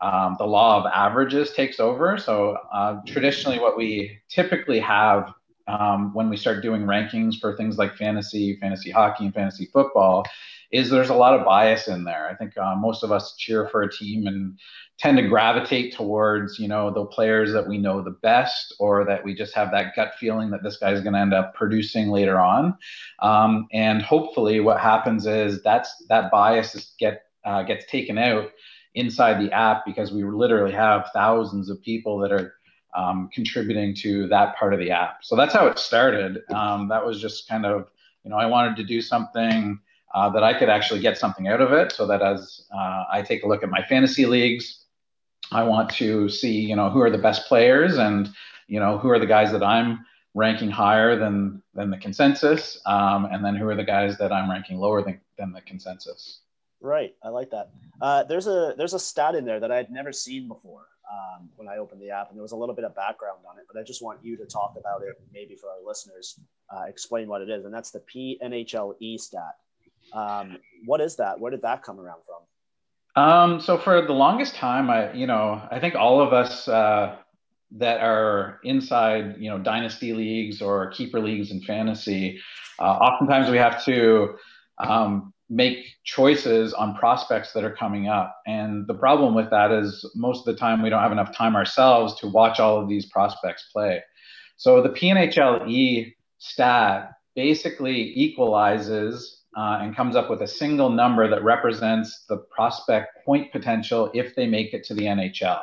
Speaker 4: um, the law of averages takes over. So uh, traditionally, what we typically have um, when we start doing rankings for things like fantasy, fantasy hockey, and fantasy football, is there's a lot of bias in there. I think uh, most of us cheer for a team and tend to gravitate towards, you know, the players that we know the best, or that we just have that gut feeling that this guy's going to end up producing later on. Um, and hopefully, what happens is that's that bias is get uh, gets taken out inside the app because we literally have thousands of people that are um, contributing to that part of the app. So that's how it started. Um, that was just kind of, you know, I wanted to do something uh, that I could actually get something out of it so that as uh, I take a look at my fantasy leagues, I want to see, you know, who are the best players and, you know, who are the guys that I'm ranking higher than than the consensus, um, and then who are the guys that I'm ranking lower than, than the consensus.
Speaker 2: Right, I like that. Uh, there's a there's a stat in there that I had never seen before um, when I opened the app, and there was a little bit of background on it. But I just want you to talk about it, maybe for our listeners, uh, explain what it is, and that's the PNHLE stat. Um, what is that? Where did that come around from?
Speaker 4: Um, so for the longest time, I you know I think all of us uh, that are inside you know dynasty leagues or keeper leagues in fantasy, uh, oftentimes we have to um, make choices on prospects that are coming up. And the problem with that is most of the time we don't have enough time ourselves to watch all of these prospects play. So the PNHLE stat basically equalizes uh, and comes up with a single number that represents the prospect point potential if they make it to the NHL.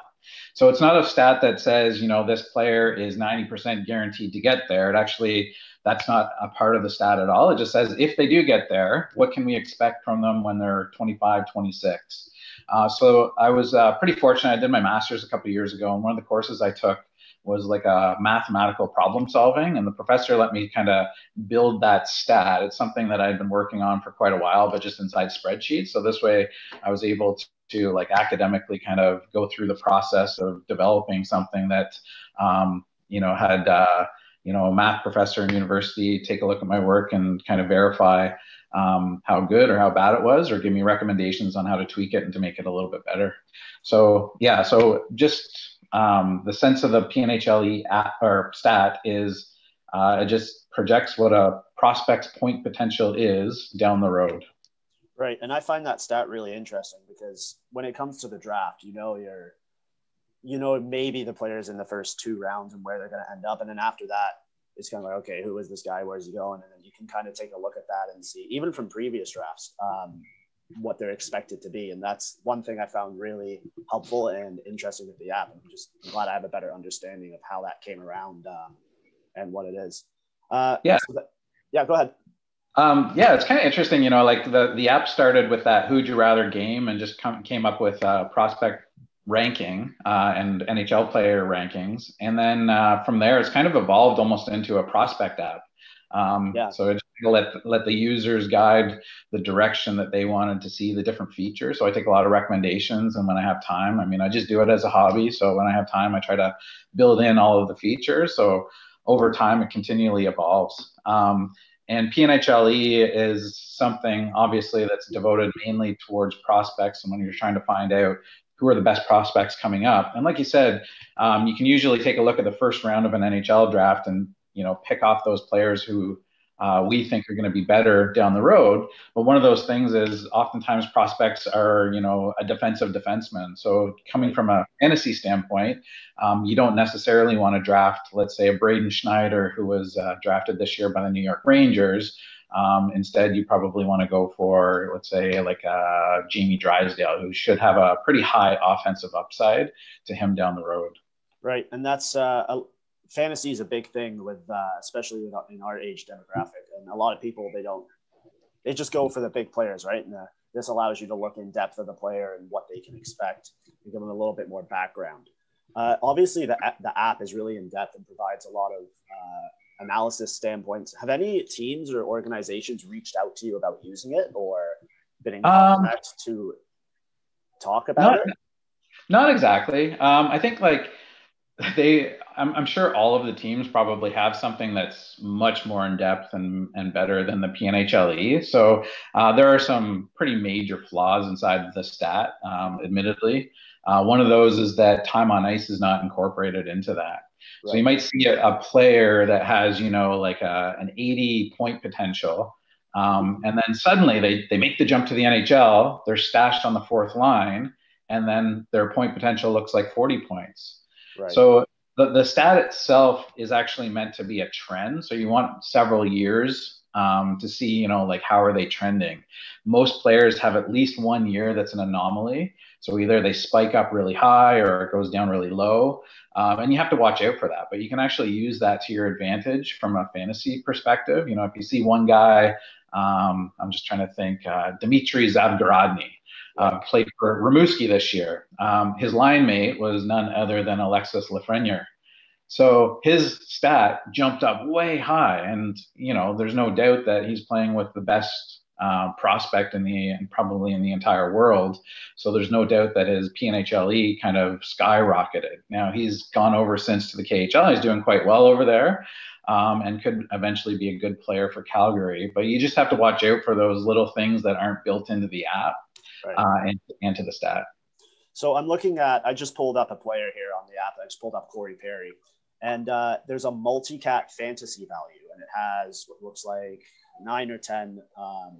Speaker 4: So it's not a stat that says, you know, this player is 90% guaranteed to get there. It actually that's not a part of the stat at all. It just says if they do get there, what can we expect from them when they're 25, 26? Uh, so I was uh, pretty fortunate. I did my master's a couple years ago, and one of the courses I took was like a mathematical problem solving, and the professor let me kind of build that stat. It's something that I'd been working on for quite a while, but just inside spreadsheets. So this way, I was able to, to like academically kind of go through the process of developing something that um, you know had uh, you know a math professor in university take a look at my work and kind of verify um, how good or how bad it was or give me recommendations on how to tweak it and to make it a little bit better so yeah so just um, the sense of the PNHLE at, or stat is uh, it just projects what a prospect's point potential is down the road.
Speaker 2: Right, and I find that stat really interesting because when it comes to the draft, you know you're, you know maybe the players in the first two rounds and where they're going to end up, and then after that, it's kind of like okay, who is this guy? Where's he going? And then you can kind of take a look at that and see, even from previous drafts, um, what they're expected to be, and that's one thing I found really helpful and interesting with the app. I'm just glad I have a better understanding of how that came around um, and what it is. Uh,
Speaker 4: yeah,
Speaker 2: so that, yeah, go ahead.
Speaker 4: Um, yeah, it's kind of interesting, you know, like the, the app started with that who'd you rather game and just come, came up with uh, prospect ranking uh, and NHL player rankings. And then uh, from there, it's kind of evolved almost into a prospect app. Um, yeah. So it let let the users guide the direction that they wanted to see the different features. So I take a lot of recommendations, and when I have time, I mean, I just do it as a hobby. So when I have time, I try to build in all of the features. So over time, it continually evolves. Um, and PNHLE is something obviously that's devoted mainly towards prospects. And when you're trying to find out who are the best prospects coming up, and like you said, um, you can usually take a look at the first round of an NHL draft and you know pick off those players who uh, we think are going to be better down the road. But one of those things is oftentimes prospects are, you know, a defensive defenseman. So coming from a fantasy standpoint, um, you don't necessarily want to draft, let's say, a Braden Schneider who was uh, drafted this year by the New York Rangers. Um, instead, you probably want to go for, let's say, like uh, Jamie Drysdale, who should have a pretty high offensive upside to him down the road.
Speaker 2: Right, and that's uh, fantasy is a big thing with, uh, especially with, in our age demographic, and a lot of people they don't, they just go for the big players, right? And uh, this allows you to look in depth of the player and what they can expect, and give them a little bit more background. Uh, obviously, the the app is really in depth and provides a lot of uh, analysis standpoints. Have any teams or organizations reached out to you about using it or been in contact um, to talk about
Speaker 4: not,
Speaker 2: it?
Speaker 4: Not exactly. Um, I think like they I'm, I'm, sure all of the teams probably have something that's much more in depth and, and better than the PNHLE. So uh, there are some pretty major flaws inside the stat, um, admittedly. Uh, one of those is that time on ice is not incorporated into that. Right. So you might see a, a, player that has, you know, like a, an 80 point potential. Um, and then suddenly they, they make the jump to the NHL, they're stashed on the fourth line, and then their point potential looks like 40 points. Right. So the, the stat itself is actually meant to be a trend. So you want several years um, to see, you know, like how are they trending. Most players have at least one year that's an anomaly. So either they spike up really high or it goes down really low. Um, and you have to watch out for that. But you can actually use that to your advantage from a fantasy perspective. You know, if you see one guy, um, I'm just trying to think, uh, Dmitry Zavgorodniy, uh, played for Rimouski this year. Um, his line mate was none other than Alexis Lafreniere. So his stat jumped up way high, and you know, there's no doubt that he's playing with the best uh, prospect in the and probably in the entire world. So there's no doubt that his PNHLE kind of skyrocketed. Now he's gone over since to the KHL. He's doing quite well over there. Um, and could eventually be a good player for Calgary. But you just have to watch out for those little things that aren't built into the app right. uh, and, and to the stat.
Speaker 2: So I'm looking at, I just pulled up a player here on the app. I just pulled up Corey Perry. And uh, there's a multi-cat fantasy value, and it has what looks like nine or 10 um,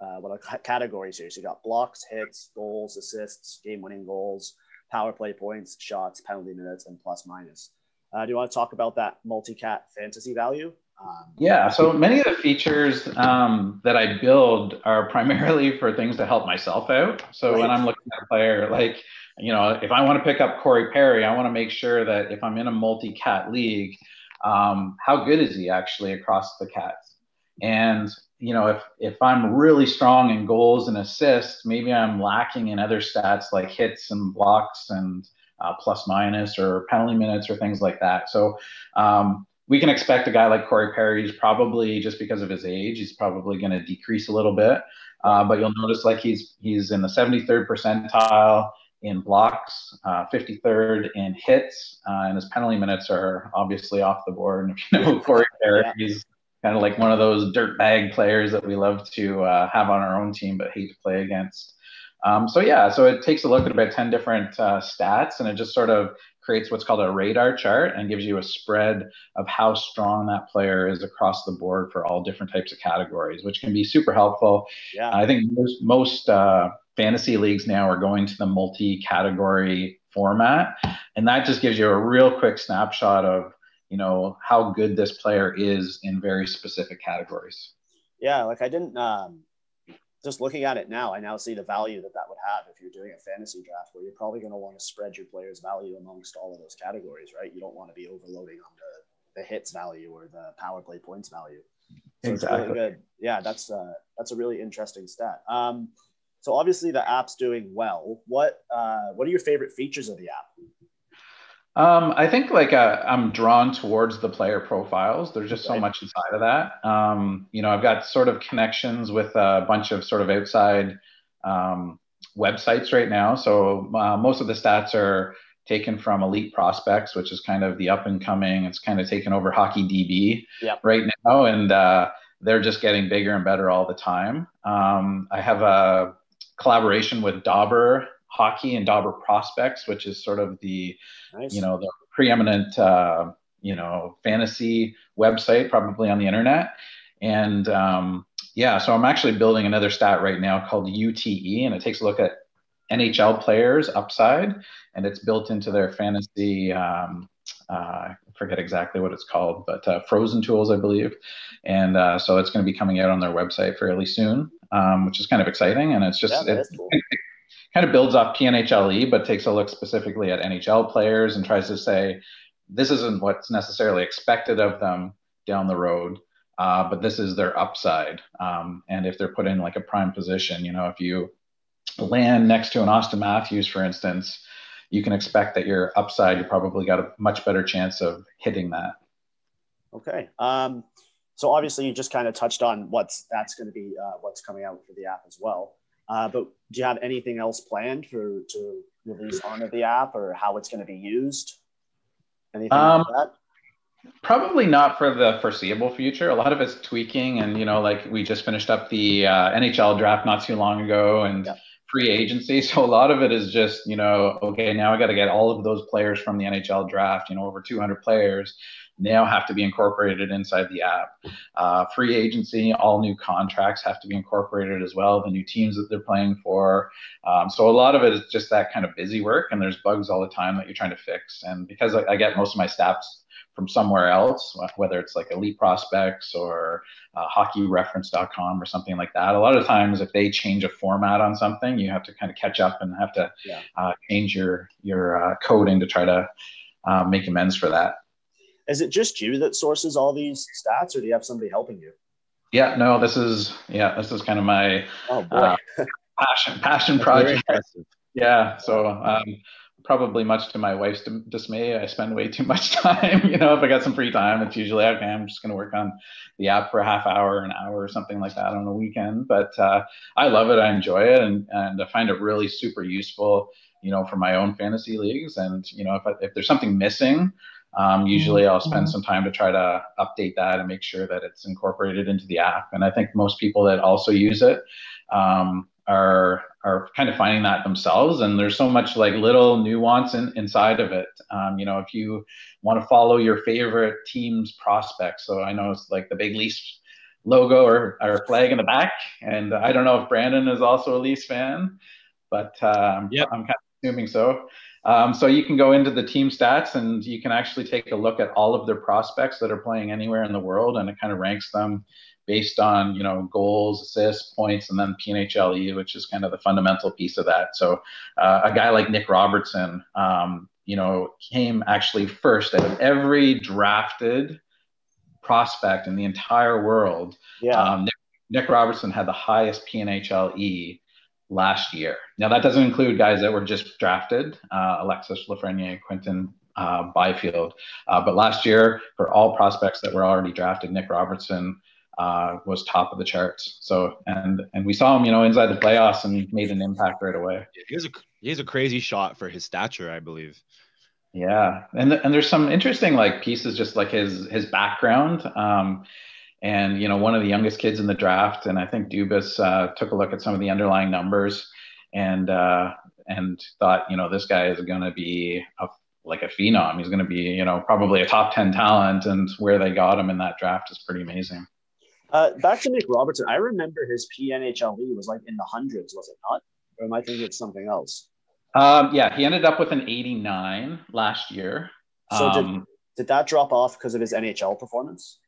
Speaker 2: uh, what are categories here. So you got blocks, hits, goals, assists, game-winning goals, power play points, shots, penalty minutes, and plus minus. Uh, do you want to talk about that multi-cat fantasy value?
Speaker 4: Um, yeah, so many of the features um, that I build are primarily for things to help myself out. So right. when I'm looking at a player, like, you know, if I want to pick up Corey Perry, I want to make sure that if I'm in a multi cat league, um, how good is he actually across the cats? And, you know, if, if I'm really strong in goals and assists, maybe I'm lacking in other stats like hits and blocks and uh, plus minus or penalty minutes or things like that. So, um, we can expect a guy like Corey Perry, he's probably just because of his age, he's probably going to decrease a little bit. Uh, but you'll notice like he's he's in the 73rd percentile in blocks, uh, 53rd in hits, uh, and his penalty minutes are obviously off the board. And if you know Corey Perry, yeah. he's kind of like one of those dirtbag players that we love to uh, have on our own team but hate to play against. Um, so yeah, so it takes a look at about 10 different uh, stats and it just sort of creates what's called a radar chart and gives you a spread of how strong that player is across the board for all different types of categories, which can be super helpful. Yeah. I think most, most uh, fantasy leagues now are going to the multi-category format, and that just gives you a real quick snapshot of you know how good this player is in very specific categories.
Speaker 2: Yeah, like I didn't. Um, just looking at it now, I now see the value that that would have if you're doing a fantasy draft, where you're probably going to want to spread your players' value amongst all of those categories, right? You don't want to be overloading on the, the hits value or the power play points value. So exactly. Really good. Yeah, that's uh, that's a really interesting stat. Um, so obviously the app's doing well. What uh, what are your favorite features of the app?
Speaker 4: Um, I think like uh, I'm drawn towards the player profiles. There's just so much inside of that. Um, you know, I've got sort of connections with a bunch of sort of outside um, websites right now. So uh, most of the stats are taken from Elite Prospects, which is kind of the up and coming. It's kind of taken over Hockey DB yep. right now, and uh, they're just getting bigger and better all the time. Um, I have a collaboration with Dobber Hockey and Dobber Prospects, which is sort of the nice. you know the preeminent uh, you know fantasy website probably on the internet. And um, yeah, so I'm actually building another stat right now called UTE, and it takes a look at NHL players upside, and it's built into their fantasy. Um, uh, I forget exactly what it's called, but uh, Frozen Tools, I believe. And uh, so it's going to be coming out on their website fairly soon um, which is kind of exciting. And it's just yeah, it, cool. kind of builds off PNHLE, but takes a look specifically at NHL players and tries to say this isn't what's necessarily expected of them down the road. Uh, but this is their upside. Um, and if they're put in like a prime position, you know, if you land next to an Auston Matthews, for instance, you can expect that your upside, you probably got a much better chance of hitting that.
Speaker 2: Okay. Um, so obviously, you just kind of touched on what's that's going to be uh, what's coming out for the app as well. Uh, but do you have anything else planned for to release onto the app or how it's going to be used? Anything um, like that?
Speaker 4: Probably not for the foreseeable future. A lot of it's tweaking, and you know, like we just finished up the uh, NHL draft not too long ago, and yeah. free agency. So a lot of it is just you know, okay, now I got to get all of those players from the NHL draft. You know, over 200 players now have to be incorporated inside the app. Uh, free agency, all new contracts have to be incorporated as well, the new teams that they're playing for. Um, so a lot of it is just that kind of busy work, and there's bugs all the time that you're trying to fix. And because I, I get most of my stats from somewhere else, whether it's like Elite Prospects or uh, HockeyReference.com or something like that. A lot of times, if they change a format on something, you have to kind of catch up and have to yeah. uh, change your your uh, coding to try to uh, make amends for that.
Speaker 2: Is it just you that sources all these stats, or do you have somebody helping you?
Speaker 4: Yeah, no, this is yeah, this is kind of my oh, uh, passion passion project. Yeah, so um, probably much to my wife's dismay, I spend way too much time. you know, if I got some free time, it's usually okay. I'm just going to work on the app for a half hour, an hour, or something like that on a weekend. But uh, I love it. I enjoy it, and and I find it really super useful. You know, for my own fantasy leagues, and you know, if I, if there's something missing, um, usually I'll spend mm-hmm. some time to try to update that and make sure that it's incorporated into the app. And I think most people that also use it um, are are kind of finding that themselves. And there's so much like little nuance in, inside of it. Um, you know, if you want to follow your favorite team's prospects, so I know it's like the big Leafs logo or, or flag in the back. And I don't know if Brandon is also a Leafs fan, but um, yep. I'm kind of assuming so. Um, so you can go into the team stats and you can actually take a look at all of their prospects that are playing anywhere in the world, and it kind of ranks them based on you know goals, assists, points, and then PNHLE, which is kind of the fundamental piece of that. So uh, a guy like Nick Robertson, um, you know, came actually first out of every drafted prospect in the entire world. Yeah. Um, Nick, Nick Robertson had the highest PNHLE last year. Now that doesn't include guys that were just drafted, uh, Alexis Lafreniere, Quinton uh, Byfield. Uh, but last year, for all prospects that were already drafted, Nick Robertson uh, was top of the charts. So and and we saw him, you know, inside the playoffs and made an impact right away.
Speaker 5: He a he a crazy shot for his stature, I believe.
Speaker 4: Yeah, and and there's some interesting like pieces, just like his his background. Um, and you know one of the youngest kids in the draft and i think dubas uh, took a look at some of the underlying numbers and uh, and thought, you know, this guy is going to be a, like a phenom. He's going to be, you know, probably a top ten talent, and where they got him in that draft is pretty amazing.
Speaker 2: Uh, back to Nick Robertson, I remember his PNHLE was like in the hundreds, was it not? Or am I thinking it's something else?
Speaker 4: Um, yeah, he ended up with an 89 last year.
Speaker 2: So
Speaker 4: Um,
Speaker 2: did, did that drop off because of his NHL performance?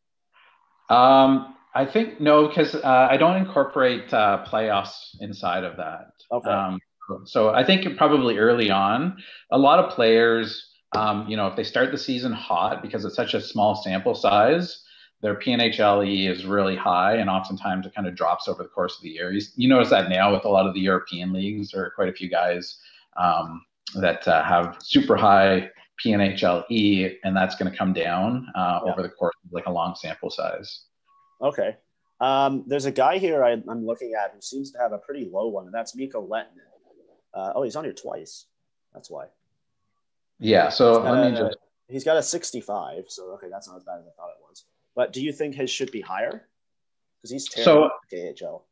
Speaker 4: Um, I think no, because uh, I don't incorporate uh, playoffs inside of that.
Speaker 2: Okay.
Speaker 4: Um, so I think probably early on, a lot of players, um, you know, if they start the season hot because it's such a small sample size, their PNHLE is really high, and oftentimes it kind of drops over the course of the year. You, you notice that now with a lot of the European leagues, there are quite a few guys um, that uh, have super high PNHLE, and that's going to come down uh,
Speaker 2: Yeah.
Speaker 4: over the course of like a long sample size.
Speaker 2: Okay. Um, there's a guy here I, I'm looking at who seems to have a pretty low one, and that's Mikko Lehtonen. Uh, oh, he's on here twice. That's why.
Speaker 4: Yeah. So
Speaker 2: He's
Speaker 4: let me
Speaker 2: a-
Speaker 4: just.
Speaker 2: He's got a 65, so okay, that's not as bad as I thought it was. But do you think his should be higher? Because he's terrible
Speaker 4: So-
Speaker 2: at KHL.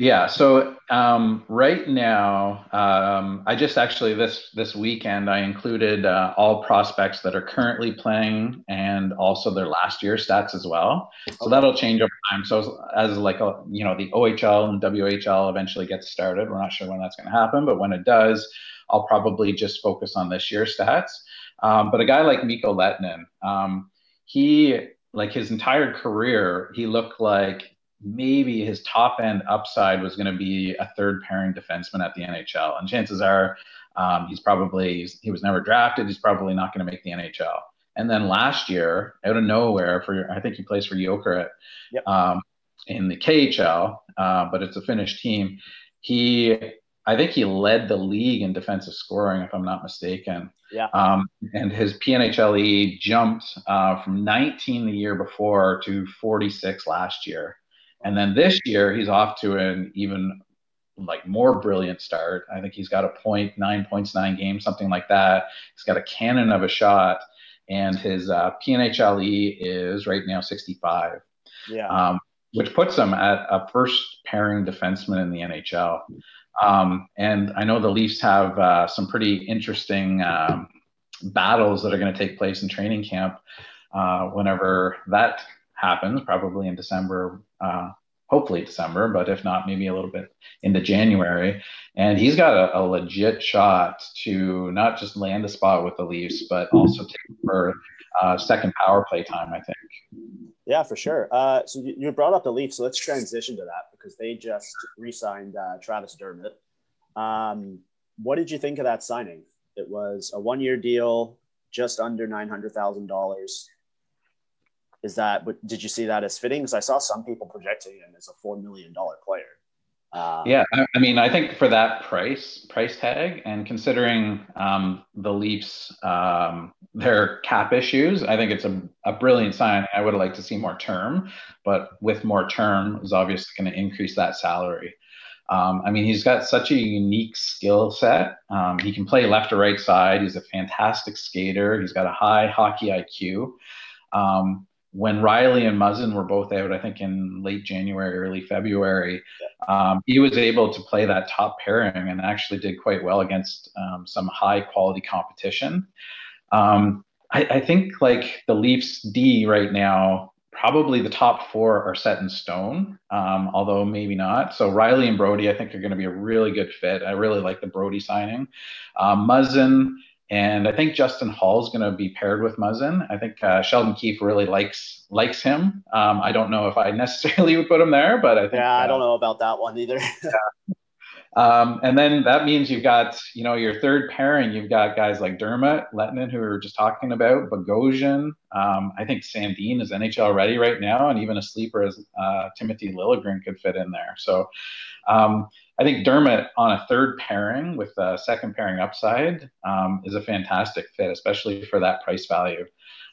Speaker 4: Yeah. So um, right now, um, I just actually this this weekend I included uh, all prospects that are currently playing and also their last year stats as well. So that'll change over time. So as like a you know the OHL and WHL eventually gets started, we're not sure when that's going to happen, but when it does, I'll probably just focus on this year's stats. Um, but a guy like Mikko Lehtonen, um, he like his entire career, he looked like maybe his top end upside was going to be a third pairing defenseman at the NHL. And chances are um, he's probably, he was never drafted. He's probably not going to make the NHL. And then last year, out of nowhere, for I think he plays for Jokerit
Speaker 2: Yep.
Speaker 4: um, in the KHL, uh, but it's a Finnish team. He, I think he led the league in defensive scoring, if I'm not mistaken.
Speaker 2: Yeah.
Speaker 4: Um, and his PNHLE jumped uh, from 19 the year before to 46 last year. And then this year, he's off to an even like more brilliant start. I think he's got a point, nine points, nine games, something like that. He's got a cannon of a shot, and his uh, PNHLE is right now 65,
Speaker 2: Yeah.
Speaker 4: um, which puts him at a first pairing defenseman in the NHL. Um, and I know the Leafs have uh, some pretty interesting um, battles that are going to take place in training camp uh, whenever that happens, probably in December, uh, hopefully December, but if not, maybe a little bit into January. And he's got a, a legit shot to not just land a spot with the Leafs, but also take for uh, second power play time, I think.
Speaker 2: Yeah, for sure. Uh, so you, brought up the Leafs, so let's transition to that because they just re-signed uh, Travis Dermott. Um, what did you think of that signing? It was a one-year deal, just under nine hundred thousand dollars. Is that? Did you see that as fitting? Because I saw some people projecting him as a four million dollar player. Um,
Speaker 4: Yeah, I, I mean, I think for that price price tag, and considering um, the Leafs um, their cap issues, I think it's a, a brilliant sign. I would like to see more term, but with more term is obviously going to increase that salary. Um, I mean, he's got such a unique skill set. Um, he can play left or right side. He's a fantastic skater. He's got a high hockey IQ. Um, when Rielly and Muzzin were both out, I think in late January, early February, um, he was able to play that top pairing and actually did quite well against um, some high quality competition. Um, I, I think like the Leafs D right now, probably the top four are set in stone, um, although maybe not. So Rielly and Brodie, I think are going to be a really good fit. I really like the Brodie signing. Um, Muzzin and I think Justin Holl is going to be paired with Muzzin. I think uh, Sheldon Keefe really likes likes him. Um, I don't know if I necessarily would put him there, but I think
Speaker 2: Yeah, I
Speaker 4: uh,
Speaker 2: don't know about that one either.
Speaker 4: um, and then that means you've got, you know, your third pairing, you've got guys like Dermott, Lehtonen, who we were just talking about, Bogosian. Um, I think Sandin is NHL ready right now, and even a sleeper as uh, Timothy Liljegren could fit in there. So um, I think Dermott on a third pairing with a second pairing upside um, is a fantastic fit, especially for that price value.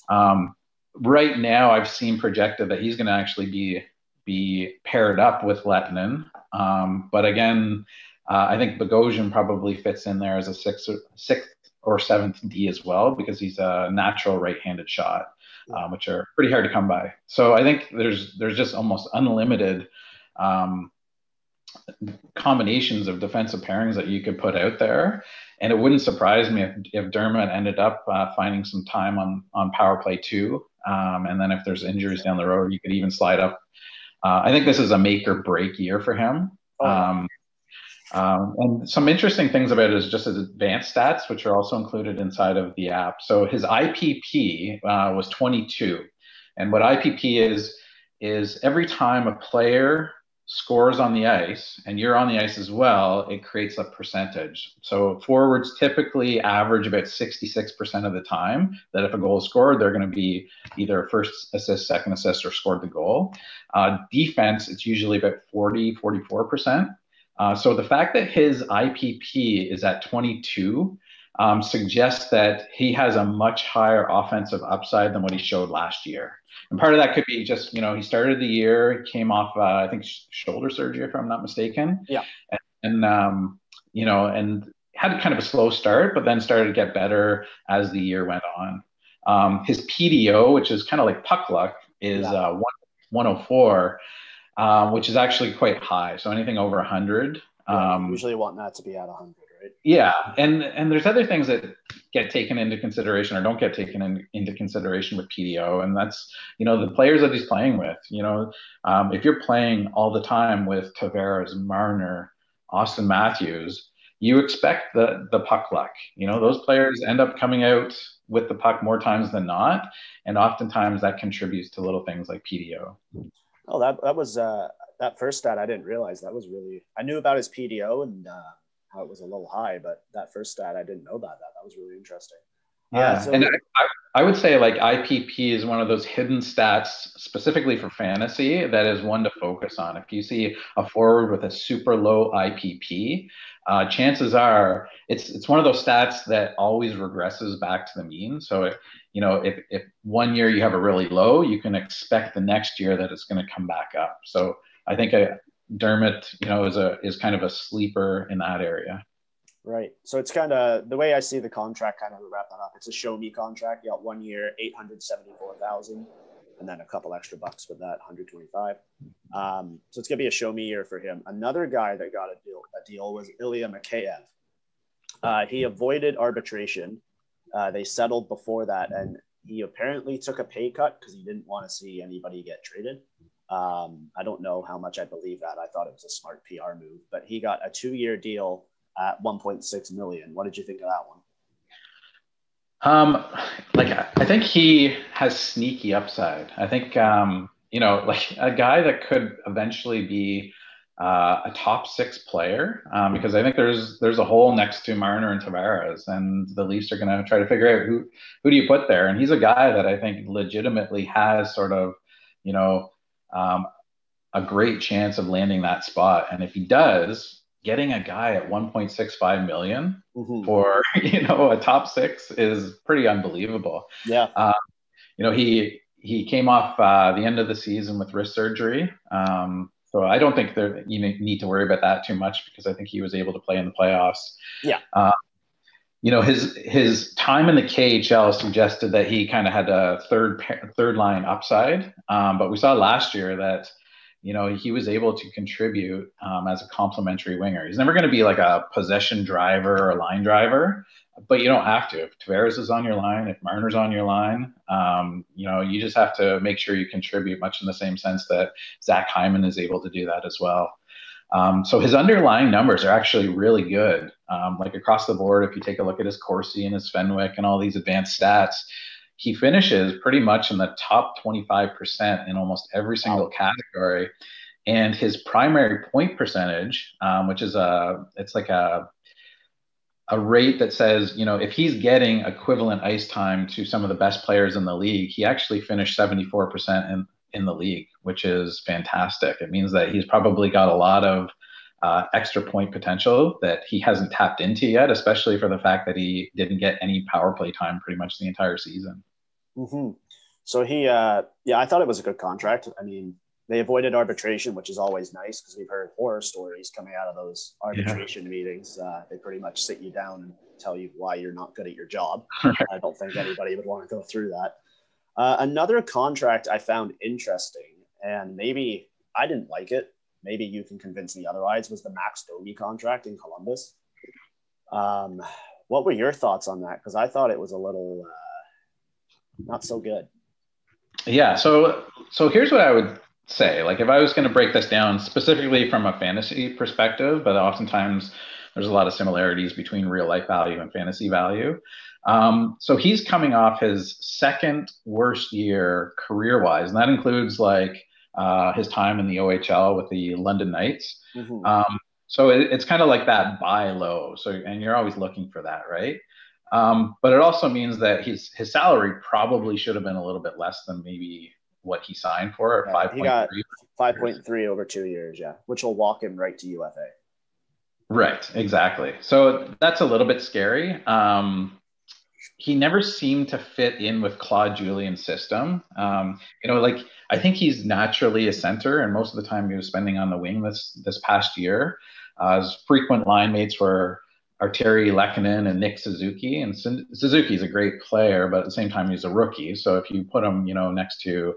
Speaker 4: Um, right now, I've seen projected that he's going to actually be be paired up with Lehtonen. Um, but again, uh, I think Bogosian probably fits in there as a sixth, sixth or seventh D as well because he's a natural right-handed shot, um, which are pretty hard to come by. So I think there's there's just almost unlimited um, combinations of defensive pairings that you could put out there. And it wouldn't surprise me if, if Dermott ended up uh, finding some time on, on power play too. Um, and then if there's injuries down the road, you could even slide up. Uh, I think this is a make or break year for him. Oh. Um, um, and some interesting things about it is just his advanced stats, which are also included inside of the app. So his IPP uh, was 22. And what IPP is, is every time a player scores on the ice and you're on the ice as well, it creates a percentage. So forwards typically average about 66% of the time that if a goal is scored, they're going to be either first assist, second assist, or scored the goal. Uh, defense, it's usually about 40, 44%. Uh, so the fact that his IPP is at 22 um, suggests that he has a much higher offensive upside than what he showed last year. And part of that could be just, you know, he started the year, came off, uh, I think, sh- shoulder surgery, if I'm not mistaken.
Speaker 2: Yeah.
Speaker 4: And, and um, you know, and had kind of a slow start, but then started to get better as the year went on. Um, his PDO, which is kind of like puck luck, is yeah. uh, 104, um, which is actually quite high. So anything over 100.
Speaker 2: Um, usually want that to be at 100
Speaker 4: right? Yeah, and and there's other things that get taken into consideration or don't get taken in, into consideration with PDO, and that's you know the players that he's playing with. You know, um, if you're playing all the time with Tavares, Marner, Auston Matthews, you expect the the puck luck. You know, those players end up coming out with the puck more times than not, and oftentimes that contributes to little things like PDO.
Speaker 2: Oh, that that was uh, that first stat I didn't realize that was really I knew about his PDO and. Uh how it was a little high, but that first stat I didn't know about that. That was really interesting.
Speaker 4: Yeah, uh, so and I, I, would say like IPP is one of those hidden stats specifically for fantasy that is one to focus on. If you see a forward with a super low IPP, uh, chances are it's it's one of those stats that always regresses back to the mean. So it, you know if if one year you have a really low, you can expect the next year that it's going to come back up. So I think a, Dermott, you know, is a is kind of a sleeper in that area.
Speaker 2: Right. So it's kind of the way I see the contract kind of wrap that up. It's a show me contract. You got one year, 874,000 and then a couple extra bucks with that 125. Um, so it's to be a show me year for him. Another guy that got a deal, a deal was Ilya Mikheyev. Uh, he avoided arbitration. Uh, they settled before that, and he apparently took a pay cut because he didn't want to see anybody get traded. Um, I don't know how much I believe that. I thought it was a smart PR move, but he got a two-year deal at 1.6 million. What did you think of that one?
Speaker 4: Um, like I think he has sneaky upside. I think um, you know, like a guy that could eventually be uh, a top six player um, because I think there's there's a hole next to Marner and Tavares, and the Leafs are going to try to figure out who who do you put there. And he's a guy that I think legitimately has sort of you know um, a great chance of landing that spot. And if he does, getting a guy at 1.65 million mm-hmm. for you know a top six is pretty unbelievable.
Speaker 2: Yeah.
Speaker 4: Um, you know he he came off uh, the end of the season with wrist surgery. Um, so I don't think there you need to worry about that too much because I think he was able to play in the playoffs.
Speaker 2: Yeah. Uh,
Speaker 4: you know his his time in the KHL suggested that he kind of had a third third line upside, um, but we saw last year that you know he was able to contribute um, as a complementary winger. He's never going to be like a possession driver or a line driver, but you don't have to. If Tavares is on your line, if Marner's on your line, um, you know you just have to make sure you contribute much in the same sense that Zach Hyman is able to do that as well. Um, so his underlying numbers are actually really good. Um, like across the board, if you take a look at his Corsi and his Fenwick and all these advanced stats, he finishes pretty much in the top 25% in almost every single category. And his primary point percentage, um, which is a, it's like a, a rate that says, you know, if he's getting equivalent ice time to some of the best players in the league, he actually finished 74% in, in the league, which is fantastic. It means that he's probably got a lot of uh, extra point potential that he hasn't tapped into yet, especially for the fact that he didn't get any power play time pretty much the entire season.
Speaker 2: Mm-hmm. So he, uh, yeah, I thought it was a good contract. I mean, they avoided arbitration, which is always nice because we've heard horror stories coming out of those arbitration yeah. meetings. Uh, they pretty much sit you down and tell you why you're not good at your job. I don't think anybody would want to go through that. Uh, another contract I found interesting, and maybe I didn't like it. maybe you can convince me otherwise, was the Max Domi contract in Columbus. Um, what were your thoughts on that? Because I thought it was a little uh, not so good.
Speaker 4: Yeah. So so here's what I would say. Like if I was going to break this down specifically from a fantasy perspective, but oftentimes there's a lot of similarities between real life value and fantasy value. Um, so he's coming off his second worst year career wise, and that includes like uh, his time in the OHL with the London Knights. Mm-hmm. Um, so it, it's kind of like that buy low. So and you're always looking for that, right? Um, but it also means that his his salary probably should have been a little bit less than maybe what he signed for five.
Speaker 2: He got five point three over two years, yeah, which will walk him right to UFA.
Speaker 4: Right, exactly. So that's a little bit scary. Um, he never seemed to fit in with Claude Julien's system. Um, you know, like I think he's naturally a center, and most of the time he was spending on the wing this this past year. Uh, his frequent line mates were Artturi Lehkonen and Nick Suzuki, and Suzuki's a great player, but at the same time he's a rookie. So if you put him, you know, next to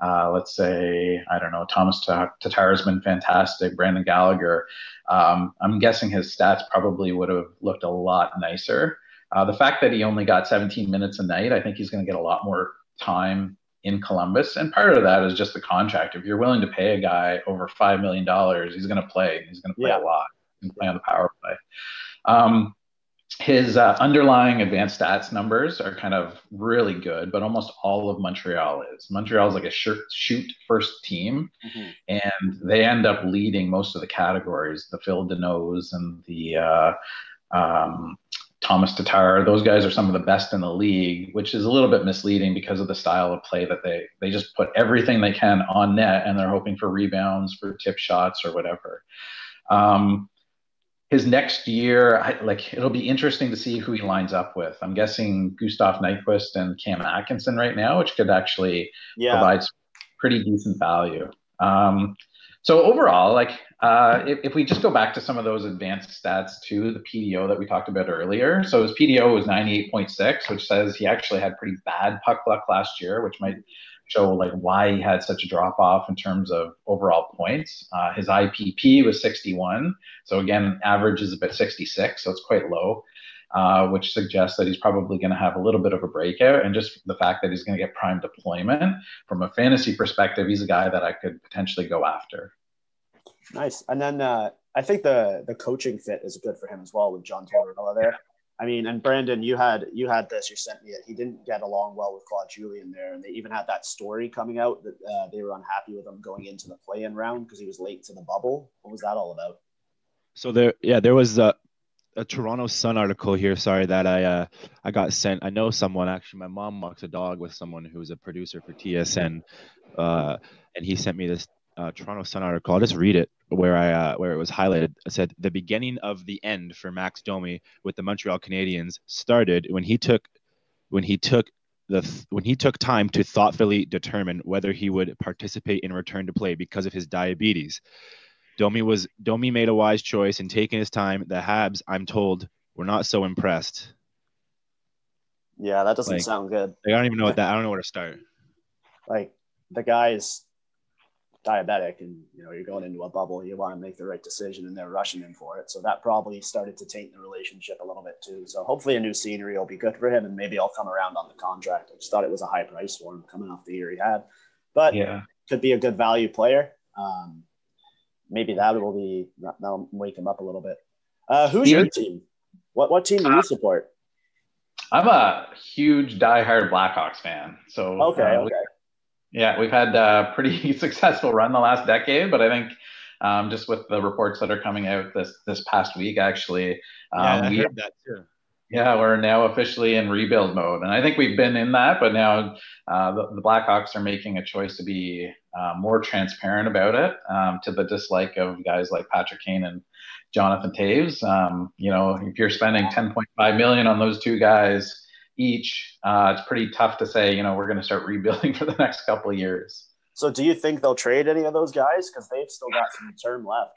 Speaker 4: uh, let's say I don't know Tomas Tatar's been fantastic. Brendan Gallagher, um, I'm guessing his stats probably would have looked a lot nicer. Uh, the fact that he only got 17 minutes a night, I think he's going to get a lot more time in Columbus. And part of that is just the contract. If you're willing to pay a guy over $5 million, he's going to play. He's going to play yeah. a lot and play on the power play. Um, his uh, underlying advanced stats numbers are kind of really good, but almost all of Montreal is. Montreal is like a shoot, shoot first team, mm-hmm. and they end up leading most of the categories. The Phil Danaults and the uh, um, Tomas Tatar, those guys are some of the best in the league, which is a little bit misleading because of the style of play that they they just put everything they can on net and they're hoping for rebounds, for tip shots or whatever. Um, his next year, I, like it'll be interesting to see who he lines up with. I'm guessing Gustav Nyquist and Cam Atkinson right now, which could actually yeah. provide pretty decent value. Um, so overall, like uh, if, if, we just go back to some of those advanced stats to the PDO that we talked about earlier, so his PDO was 98.6, which says he actually had pretty bad puck luck last year, which might show like why he had such a drop off in terms of overall points. Uh, his IPP was 61, so again, average is about 66, so it's quite low. Uh, which suggests that he's probably going to have a little bit of a breakout. And just the fact that he's going to get prime deployment from a fantasy perspective, he's a guy that I could potentially go after.
Speaker 2: Nice. And then uh, I think the the coaching fit is good for him as well with John Tortorella there. I mean, and Brandon, you had you had this. You sent me it. He didn't get along well with Claude Julien there, and they even had that story coming out that uh, they were unhappy with him going into the play-in round because he was late to the bubble. What was that all about?
Speaker 5: So there, yeah, there was a, a Toronto Sun article here. Sorry that I uh, I got sent. I know someone actually. My mom walks a dog with someone who's a producer for TSN, uh, and he sent me this uh, Toronto Sun article. I'll just read it where I uh, where it was highlighted. It said the beginning of the end for Max Domi with the Montreal Canadiens started when he took when he took the when he took time to thoughtfully determine whether he would participate in return to play because of his diabetes. Domi was Domi made a wise choice in taking his time. The Habs, I'm told, were not so impressed.
Speaker 2: Yeah, that doesn't like, sound good.
Speaker 5: I don't even know what that. I don't know where to start.
Speaker 2: Like the guys diabetic and you know you're going into a bubble you want to make the right decision and they're rushing him for it so that probably started to taint the relationship a little bit too so hopefully a new scenery will be good for him and maybe i'll come around on the contract i just thought it was a high price for him coming off the year he had but yeah could be a good value player um, maybe that will be that'll wake him up a little bit. Uh, who's your team? What what team do you uh, support?
Speaker 4: I'm a huge diehard blackhawks fan so
Speaker 2: okay uh, okay.
Speaker 4: Yeah, we've had a pretty successful run the last decade, but I think um, just with the reports that are coming out this this past week, actually,
Speaker 5: um, yeah, I we, heard that too.
Speaker 4: Yeah, we're now officially in rebuild mode, and I think we've been in that, but now uh, the, the, Blackhawks are making a choice to be uh, more transparent about it, um, to the dislike of guys like Patrick Kane and Jonathan Toews. Um, you know, if you're spending 10.5 million on those two guys each, uh, it's pretty tough to say, you know, we're going to start rebuilding for the next couple of years.
Speaker 2: So, do you think they'll trade any of those guys? Because they've still got some term left.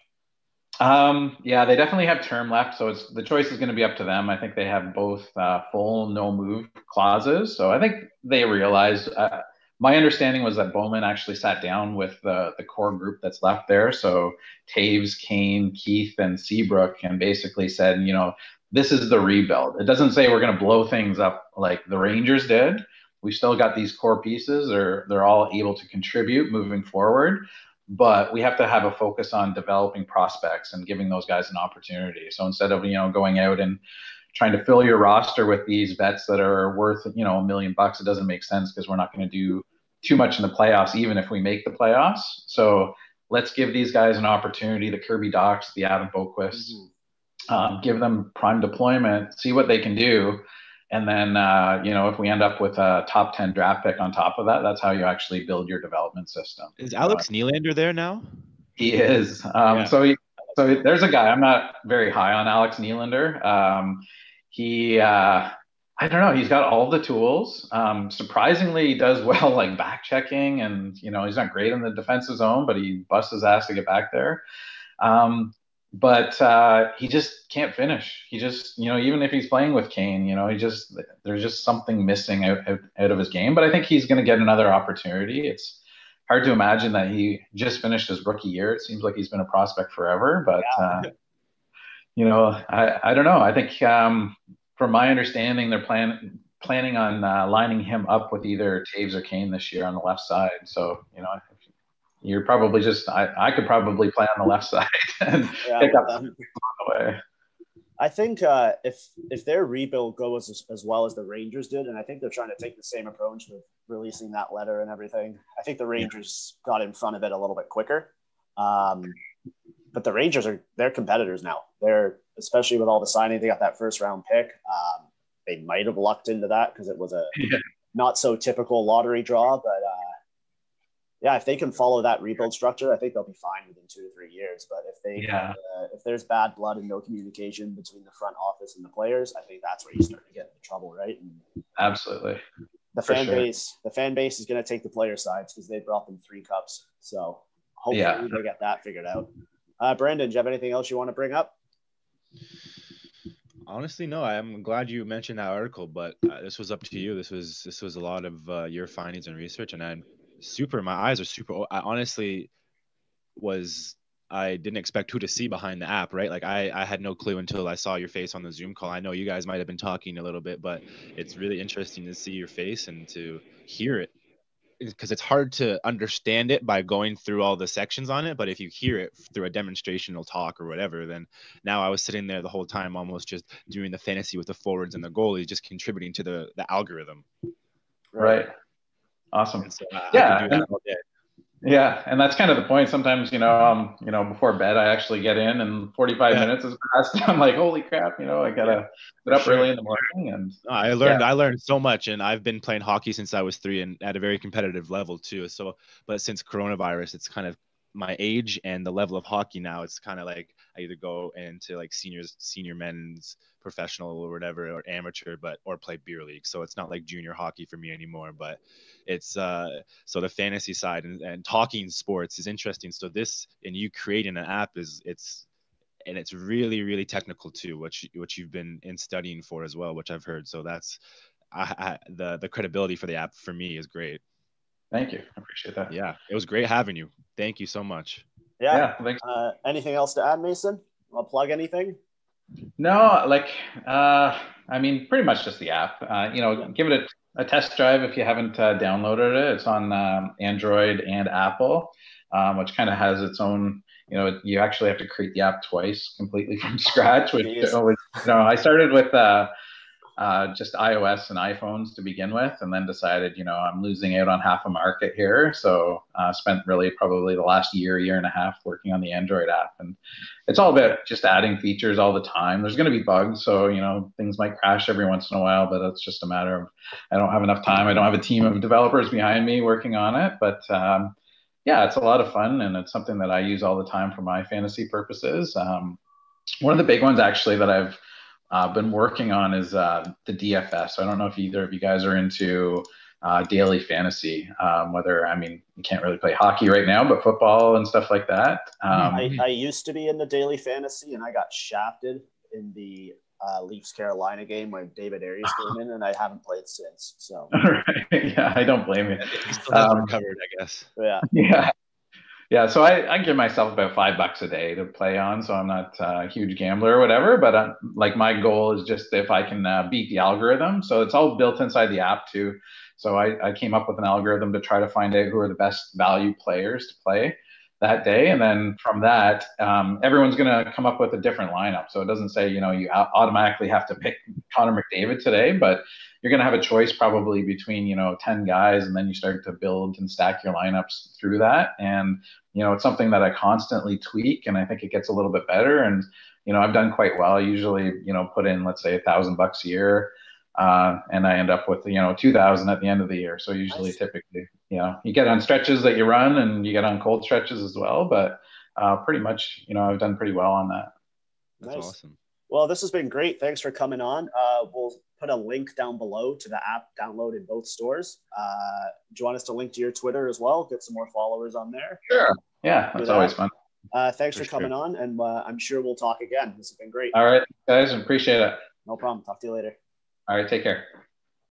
Speaker 4: Um, yeah, they definitely have term left, so it's the choice is going to be up to them. I think they have both uh, full no move clauses, so I think they realize uh, my understanding was that Bowman actually sat down with the, the core group that's left there. So Toews, Kane, Keith, and Seabrook, and basically said, you know, this is the rebuild. It doesn't say we're going to blow things up like the Rangers did. We still got these core pieces. They're they're all able to contribute moving forward, but we have to have a focus on developing prospects and giving those guys an opportunity. So instead of you know going out and trying to fill your roster with these vets that are worth you know a million bucks, it doesn't make sense because we're not going to do too much in the playoffs, even if we make the playoffs. So let's give these guys an opportunity. The Kirby Dachs, the Adam Boqvist, mm-hmm. um, give them prime deployment, see what they can do. And then, uh, you know, if we end up with a top 10 draft pick on top of that, that's how you actually build your development system.
Speaker 3: Is Alex uh, Nylander there now?
Speaker 4: He is. Um, yeah. So he, so there's a guy. I'm not very high on Alex Nylander. Um, he uh, I don't know. He's got all the tools. Um, surprisingly, he does well like back checking, and you know he's not great in the defensive zone, but he busts his ass to get back there. Um, but uh, he just can't finish. He just, you know, even if he's playing with Kane, you know, he just there's just something missing out, out, of his game. But I think he's going to get another opportunity. It's hard to imagine that he just finished his rookie year. It seems like he's been a prospect forever, but. Yeah. Uh, you know, I, I don't know. I think um, from my understanding, they're plan, planning on uh, lining him up with either Toews or Kane this year on the left side. So, you know, you're probably just, I, I could probably play on the left side and yeah, pick up um, the way.
Speaker 2: I think uh, if if their rebuild goes as, as well as the Rangers did, and I think they're trying to take the same approach with releasing that letter and everything. I think the Rangers yeah. got in front of it a little bit quicker. Um, but the Rangers are they're competitors now. They're especially with all the signing, they got that first round pick. Um, they might have lucked into that because it was a yeah. not so typical lottery draw. But yeah, if they can follow that rebuild structure, I think they'll be fine within two to three years. But if they yeah. uh, if there's bad blood and no communication between the front office and the players, I think that's where you start to get into trouble, right? And
Speaker 4: Absolutely.
Speaker 2: The fan sure. base, the fan base is going to take the player sides because they brought them three cups. So hopefully yeah. they get that figured out. Uh, Brandon, do you have anything else you want to bring up?
Speaker 3: Honestly, no. I'm glad you mentioned that article, but uh, this was up to you. This was this was a lot of uh, your findings and research, and I'm super. My eyes are super. I honestly was. I didn't expect who to see behind the app, right? Like I, I had no clue until I saw your face on the Zoom call. I know you guys might have been talking a little bit, but it's really interesting to see your face and to hear it because it's hard to understand it by going through all the sections on it but if you hear it through a demonstrational talk or whatever then now i was sitting there the whole time almost just doing the fantasy with the forwards and the goalies just contributing to the the algorithm
Speaker 4: right awesome so, uh, yeah yeah, and that's kind of the point. Sometimes, you know, um, you know, before bed, I actually get in, and 45 yeah. minutes has passed. I'm like, holy crap, you know, I gotta get up sure. early in the morning. And
Speaker 3: I learned, yeah. I learned so much, and I've been playing hockey since I was three, and at a very competitive level too. So, but since coronavirus, it's kind of my age and the level of hockey now. It's kind of like I either go into like seniors, senior men's professional or whatever, or amateur, but or play beer league. So it's not like junior hockey for me anymore. But it's uh, so the fantasy side and, and talking sports is interesting. So this and you creating an app is it's and it's really really technical too, which which you've been in studying for as well, which I've heard. So that's I, I, the the credibility for the app for me is great.
Speaker 4: Thank you. I appreciate that.
Speaker 3: Yeah, it was great having you. Thank you so much.
Speaker 2: Yeah. yeah uh, anything else to add, Mason? I'll plug anything?
Speaker 4: No, like, uh, I mean, pretty much just the app. Uh, you know, give it a, a, test drive if you haven't uh, downloaded it. It's on um, Android and Apple, um, which kind of has its own. You know, you actually have to create the app twice completely from scratch. Which, you know, I started with uh, just iOS and iPhones to begin with, and then decided, you know, I'm losing out on half a market here. So uh, spent really probably the last year, year and a half working on the Android app, and it's all about just adding features all the time. There's going to be bugs, so you know things might crash every once in a while, but it's just a matter of I don't have enough time. I don't have a team of developers behind me working on it, but um, yeah, it's a lot of fun, and it's something that I use all the time for my fantasy purposes. Um, one of the big ones actually that I've uh, been working on is uh, the DFS. So I don't know if either of you guys are into uh, daily fantasy. Um, whether I mean you can't really play hockey right now, but football and stuff like that. Um,
Speaker 2: I, I, used to be in the daily fantasy, and I got shafted in the uh, Leafs Carolina game when David Ayres came in, and I haven't played since. So
Speaker 4: yeah, I don't blame you.
Speaker 5: He still hasn't
Speaker 4: Um,
Speaker 5: recovered, I guess.
Speaker 2: yeah,
Speaker 4: Yeah. Yeah, so I, I give myself about five bucks a day to play on, so I'm not a huge gambler or whatever. But uh, like my goal is just if I can uh, beat the algorithm. So it's all built inside the app too. So I, I came up with an algorithm to try to find out who are the best value players to play that day, and then from that, um, everyone's gonna come up with a different lineup. So it doesn't say you know you automatically have to pick Connor McDavid today, but you're going to have a choice probably between you know 10 guys and then you start to build and stack your lineups through that and you know it's something that i constantly tweak and i think it gets a little bit better and you know i've done quite well I usually you know put in let's say a thousand bucks a year uh, and i end up with you know 2000 at the end of the year so usually
Speaker 2: Nice.
Speaker 4: typically you know you get on stretches that you run and you get on cold stretches as well but uh, pretty much you know i've done pretty well on that
Speaker 5: That's
Speaker 2: Nice.
Speaker 5: awesome.
Speaker 2: Well, this has been great. Thanks for coming on. Uh, we'll put a link down below to the app download in both stores. Uh, do you want us to link to your Twitter as well? Get some more followers on there.
Speaker 4: sure yeah that's
Speaker 2: that.
Speaker 4: always fun
Speaker 2: Uh, thanks for,
Speaker 5: For sure.
Speaker 2: coming on, and uh, I'm sure we'll talk again. This has been great.
Speaker 4: all right guys appreciate it
Speaker 2: No problem. Talk to you later.
Speaker 4: all right take care